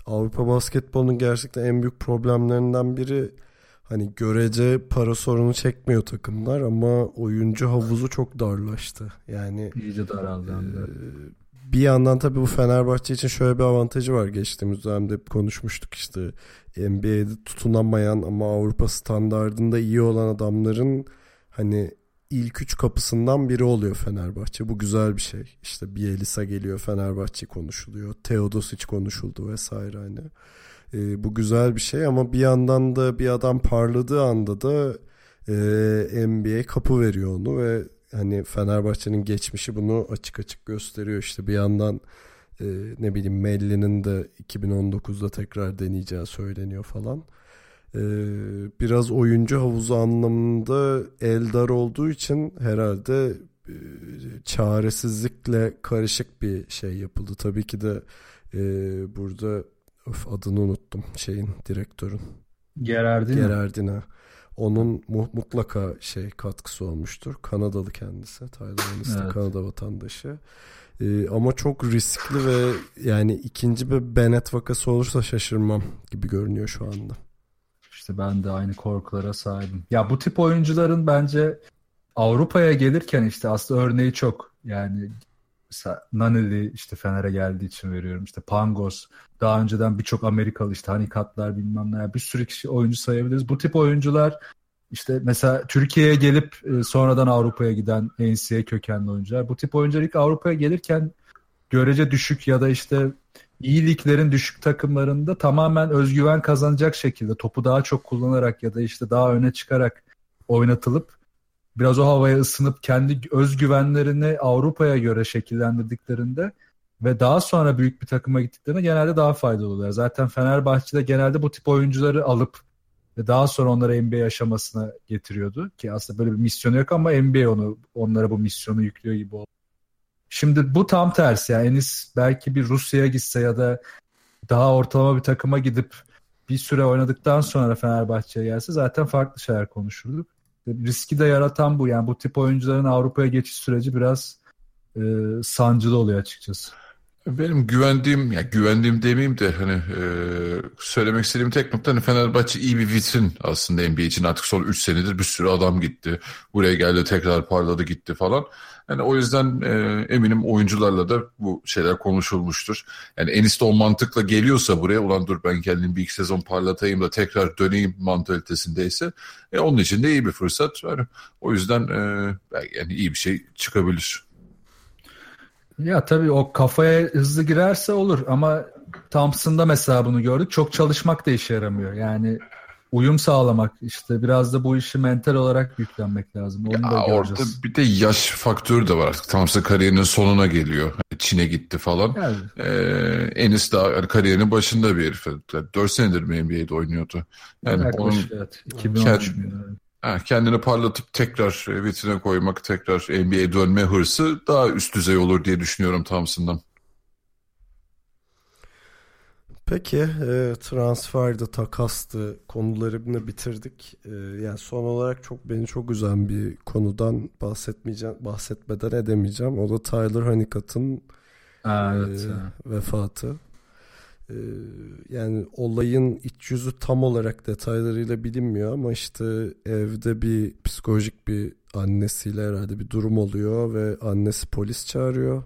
Avrupa basketbolunun gerçekten en büyük problemlerinden biri hani görece para sorunu çekmiyor takımlar ama oyuncu havuzu çok darlaştı. Yani iyice daraldı. E, bir yandan tabii bu Fenerbahçe için şöyle bir avantajı var. Geçtiğimiz dönemde hep konuşmuştuk işte NBA'de tutunamayan ama Avrupa standardında iyi olan adamların hani ilk üç kapısından biri oluyor Fenerbahçe. Bu güzel bir şey. İşte Bielisa geliyor Fenerbahçe konuşuluyor. Teodosic konuşuldu vesaire hani. E, bu güzel bir şey ama bir yandan da bir adam parladığı anda da e, NBA kapı veriyor onu ve hani Fenerbahçe'nin geçmişi bunu açık açık gösteriyor. İşte bir yandan e, ne bileyim Melli'nin de 2019'da tekrar deneyeceği söyleniyor falan. E, biraz oyuncu havuzu anlamında eldar olduğu için herhalde e, çaresizlikle karışık bir şey yapıldı. Tabii ki de e, burada Öf adını unuttum şeyin direktörün. Gerardina. Gerardina. Onun mu- mutlaka şey katkısı olmuştur. Kanadalı kendisi. Tyler evet. Kanada vatandaşı. Ee, ama çok riskli ve yani ikinci bir Bennett vakası olursa şaşırmam gibi görünüyor şu anda. İşte ben de aynı korkulara sahibim. Ya bu tip oyuncuların bence Avrupa'ya gelirken işte aslında örneği çok. Yani mesela Naneli işte Fener'e geldiği için veriyorum. İşte Pangos daha önceden birçok Amerikalı işte Hanikatlar bilmem ne bir sürü kişi oyuncu sayabiliriz. Bu tip oyuncular işte mesela Türkiye'ye gelip e, sonradan Avrupa'ya giden NCAA kökenli oyuncular. Bu tip oyuncular ilk Avrupa'ya gelirken görece düşük ya da işte iyi liglerin düşük takımlarında tamamen özgüven kazanacak şekilde topu daha çok kullanarak ya da işte daha öne çıkarak oynatılıp biraz o havaya ısınıp kendi özgüvenlerini Avrupa'ya göre şekillendirdiklerinde ve daha sonra büyük bir takıma gittiklerinde genelde daha faydalı oluyorlar. Zaten Fenerbahçe'de genelde bu tip oyuncuları alıp ve daha sonra onları NBA aşamasına getiriyordu ki aslında böyle bir misyonu yok ama NBA onu onlara bu misyonu yüklüyor gibi oldu. Şimdi bu tam tersi yani Enis belki bir Rusya'ya gitse ya da daha ortalama bir takıma gidip bir süre oynadıktan sonra Fenerbahçe'ye gelse zaten farklı şeyler konuşurduk riski de yaratan bu. Yani bu tip oyuncuların Avrupa'ya geçiş süreci biraz e, sancılı oluyor açıkçası. Benim güvendiğim, ya güvendiğim demeyeyim de hani e, söylemek istediğim tek nokta hani Fenerbahçe iyi bir vitrin aslında NBA için artık son 3 senedir bir sürü adam gitti. Buraya geldi tekrar parladı gitti falan. Yani o yüzden e, eminim oyuncularla da bu şeyler konuşulmuştur. Yani Enis de o mantıkla geliyorsa buraya ulan dur ben kendimi bir iki sezon parlatayım da tekrar döneyim mantalitesindeyse e, onun için de iyi bir fırsat. Yani, o yüzden e, yani iyi bir şey çıkabilir. Ya tabii o kafaya hızlı girerse olur ama Thompson'da mesela bunu gördük. Çok çalışmak da işe yaramıyor. Yani uyum sağlamak işte biraz da bu işi mental olarak yüklenmek lazım. Onu ya da orada bir de yaş faktörü de var artık. Thompson kariyerinin sonuna geliyor. Hani Çin'e gitti falan. Yani. Ee, Enis daha yani kariyerinin başında bir herif. 4 senedir mi NBA'de oynuyordu. Yani Yaklaşık, onun evet. 2013 mü? Ha, kendini parlatıp tekrar vitrine koymak, tekrar NBA'ye dönme hırsı daha üst düzey olur diye düşünüyorum Thompson'dan. Peki e, transferdi, takastı konularını bitirdik. E, yani son olarak çok beni çok üzen bir konudan bahsetmeyeceğim, bahsetmeden edemeyeceğim. O da Tyler Honeycutt'ın Ha, evet. e, vefatı. E, yani olayın iç yüzü tam olarak detaylarıyla bilinmiyor ama işte evde bir psikolojik bir annesiyle herhalde bir durum oluyor ve annesi polis çağırıyor.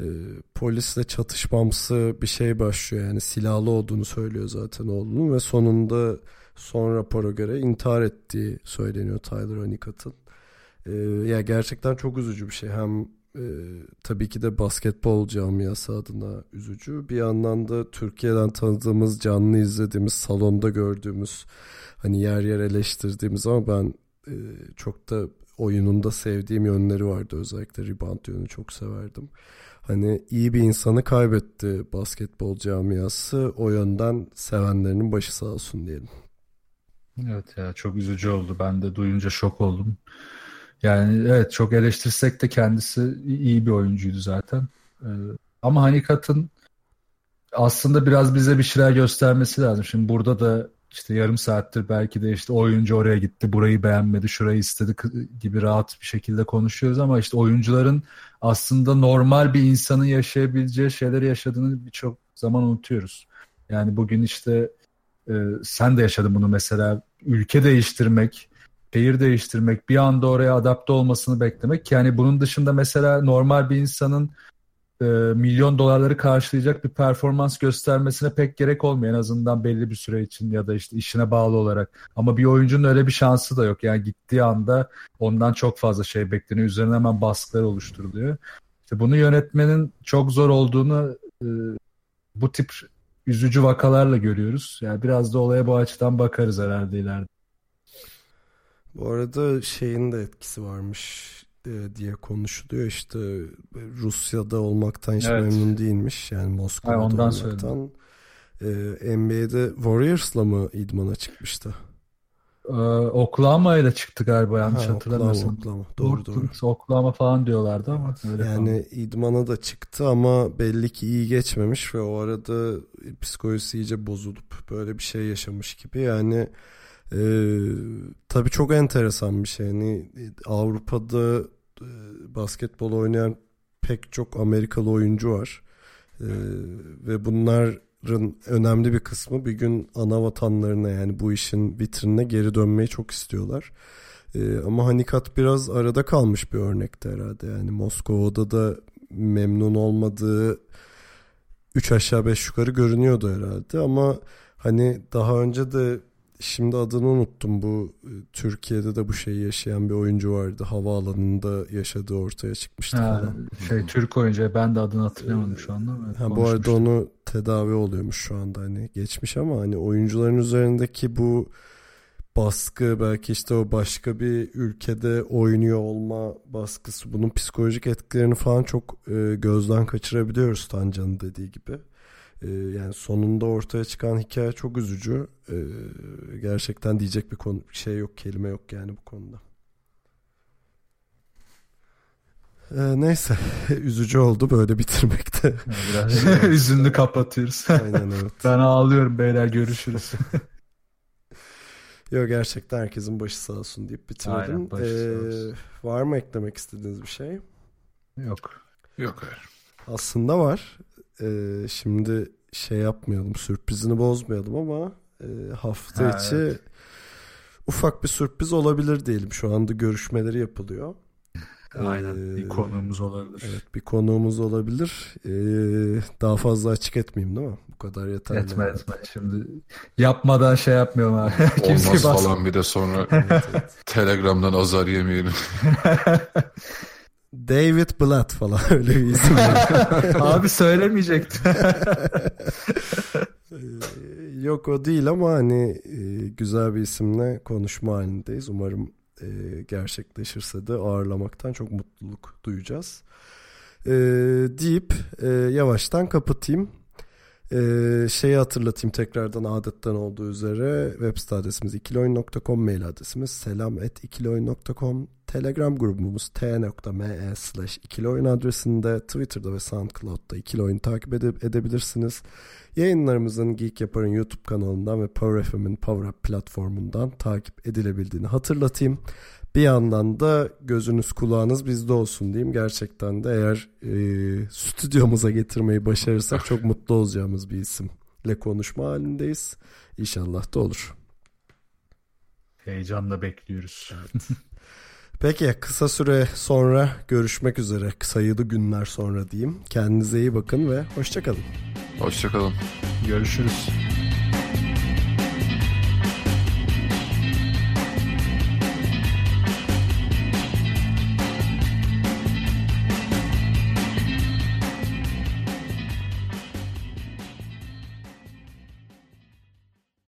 E, polisle çatışmamsı bir şey başlıyor yani silahlı olduğunu söylüyor zaten oğlunun ve sonunda son rapora göre intihar ettiği söyleniyor Tyler Honeycutt'ın. E, ya gerçekten çok üzücü bir şey. Hem e, tabii ki de basketbol camiası adına üzücü. Bir yandan da Türkiye'den tanıdığımız, canlı izlediğimiz, salonda gördüğümüz, hani yer yer eleştirdiğimiz ama ben e, çok da oyununda sevdiğim yönleri vardı. Özellikle rebound yönünü çok severdim. Hani iyi bir insanı kaybetti basketbol camiası. O yönden sevenlerinin başı sağ olsun diyelim. Evet ya çok üzücü oldu. Ben de duyunca şok oldum. Yani evet çok eleştirsek de kendisi iyi bir oyuncuydu zaten. Ee, ama Hanikat'ın aslında biraz bize bir şeyler göstermesi lazım. Şimdi burada da işte yarım saattir belki de işte oyuncu oraya gitti, burayı beğenmedi, şurayı istedi gibi rahat bir şekilde konuşuyoruz ama işte oyuncuların aslında normal bir insanın yaşayabileceği şeyleri yaşadığını birçok zaman unutuyoruz. Yani bugün işte e, sen de yaşadın bunu mesela ülke değiştirmek, şehir değiştirmek, bir anda oraya adapte olmasını beklemek. Yani bunun dışında mesela normal bir insanın e, milyon dolarları karşılayacak bir performans göstermesine pek gerek olmuyor en azından belli bir süre için ya da işte işine bağlı olarak. Ama bir oyuncunun öyle bir şansı da yok. Yani gittiği anda ondan çok fazla şey bekleniyor. Üzerine hemen baskılar oluşturuluyor. İşte bunu yönetmenin çok zor olduğunu e, bu tip üzücü vakalarla görüyoruz. Yani biraz da olaya bu açıdan bakarız herhalde ileride. Bu arada şeyin de etkisi varmış diye konuşuluyor işte Rusya'da olmaktan hiç evet. memnun değilmiş yani Moskova'da Hayır, ondan olmaktan. Ee, NBA'de Warriors'la mı idmana çıkmıştı? Ee, Oklahoma ile çıktı galiba yanlış ha, hatırlamıyorsam. Oklahoma, Doğru doğru. Oklahoma falan diyorlardı ama öyle Yani falan. idmana da çıktı ama belli ki iyi geçmemiş ve o arada psikolojisi iyice bozulup böyle bir şey yaşamış gibi yani ee, tabii çok enteresan bir şey. Yani Avrupa'da e, basketbol oynayan pek çok Amerikalı oyuncu var. Ee, ve bunların önemli bir kısmı bir gün ana vatanlarına yani bu işin vitrinine geri dönmeyi çok istiyorlar. Ee, ama Hanikat biraz arada kalmış bir örnekti herhalde. Yani Moskova'da da memnun olmadığı 3 aşağı 5 yukarı görünüyordu herhalde ama hani daha önce de Şimdi adını unuttum bu e, Türkiye'de de bu şeyi yaşayan bir oyuncu vardı. Havaalanında yaşadığı ortaya çıkmıştı ha, falan. Şey Türk oyuncu ben de adını hatırlayamadım şu anda. Evet, ha, bu arada onu tedavi oluyormuş şu anda hani geçmiş ama hani oyuncuların üzerindeki bu baskı belki işte o başka bir ülkede oynuyor olma baskısı bunun psikolojik etkilerini falan çok e, gözden kaçırabiliyoruz Tancan'ın dediği gibi. Ee, yani sonunda ortaya çıkan hikaye çok üzücü. Ee, gerçekten diyecek bir konu bir şey yok, kelime yok yani bu konuda. Ee, neyse üzücü oldu böyle bitirmekte. Biraz üzünlü kapatıyoruz. Aynen evet. ben ağlıyorum beyler görüşürüz. Yok gerçekten herkesin başı sağ olsun deyip bitirelim. Aynen, ee. Var mı eklemek istediğiniz bir şey? Yok. Yok hayır. Aslında var. Ee, şimdi şey yapmayalım, sürprizini bozmayalım ama e, hafta Ha, içi evet. ufak bir sürpriz olabilir diyelim. Şu anda görüşmeleri yapılıyor. Aynen. Ee, Bir konuğumuz olabilir. Evet bir konuğumuz olabilir. Ee, daha fazla açık etmeyeyim değil mi? Bu kadar yeterli. Etme etme. Şimdi yapmadan şey yapmıyorum abi. Olmaz falan bir de sonra Telegram'dan azar yemeyelim. David Blatt falan öyle bir isim abi söylemeyecektim. Ee, Yok o değil ama hani e, güzel bir isimle konuşma halindeyiz. Umarım e, gerçekleşirse de ağırlamaktan çok mutluluk duyacağız. Ee, deyip e, yavaştan kapatayım. Ee, şeyi hatırlatayım tekrardan adetten olduğu üzere web site adresimiz ikiloyun.com mail adresimiz selam et ikiloyun.com telegram grubumuz t.me slash ikiloyun adresinde twitter'da ve soundcloud'da ikiloyun takip ede- edebilirsiniz. Yayınlarımızın Geek Yapar'ın YouTube kanalından ve Power FM'in Power Up platformundan takip edilebildiğini hatırlatayım. Bir yandan da gözünüz kulağınız bizde olsun diyeyim. Gerçekten de eğer e, stüdyomuza getirmeyi başarırsak çok mutlu olacağımız bir isimle konuşma halindeyiz. İnşallah da olur. Heyecanla bekliyoruz. Peki kısa süre sonra görüşmek üzere. Sayılı günler sonra diyeyim. Kendinize iyi bakın ve hoşçakalın. Hoşçakalın. Görüşürüz.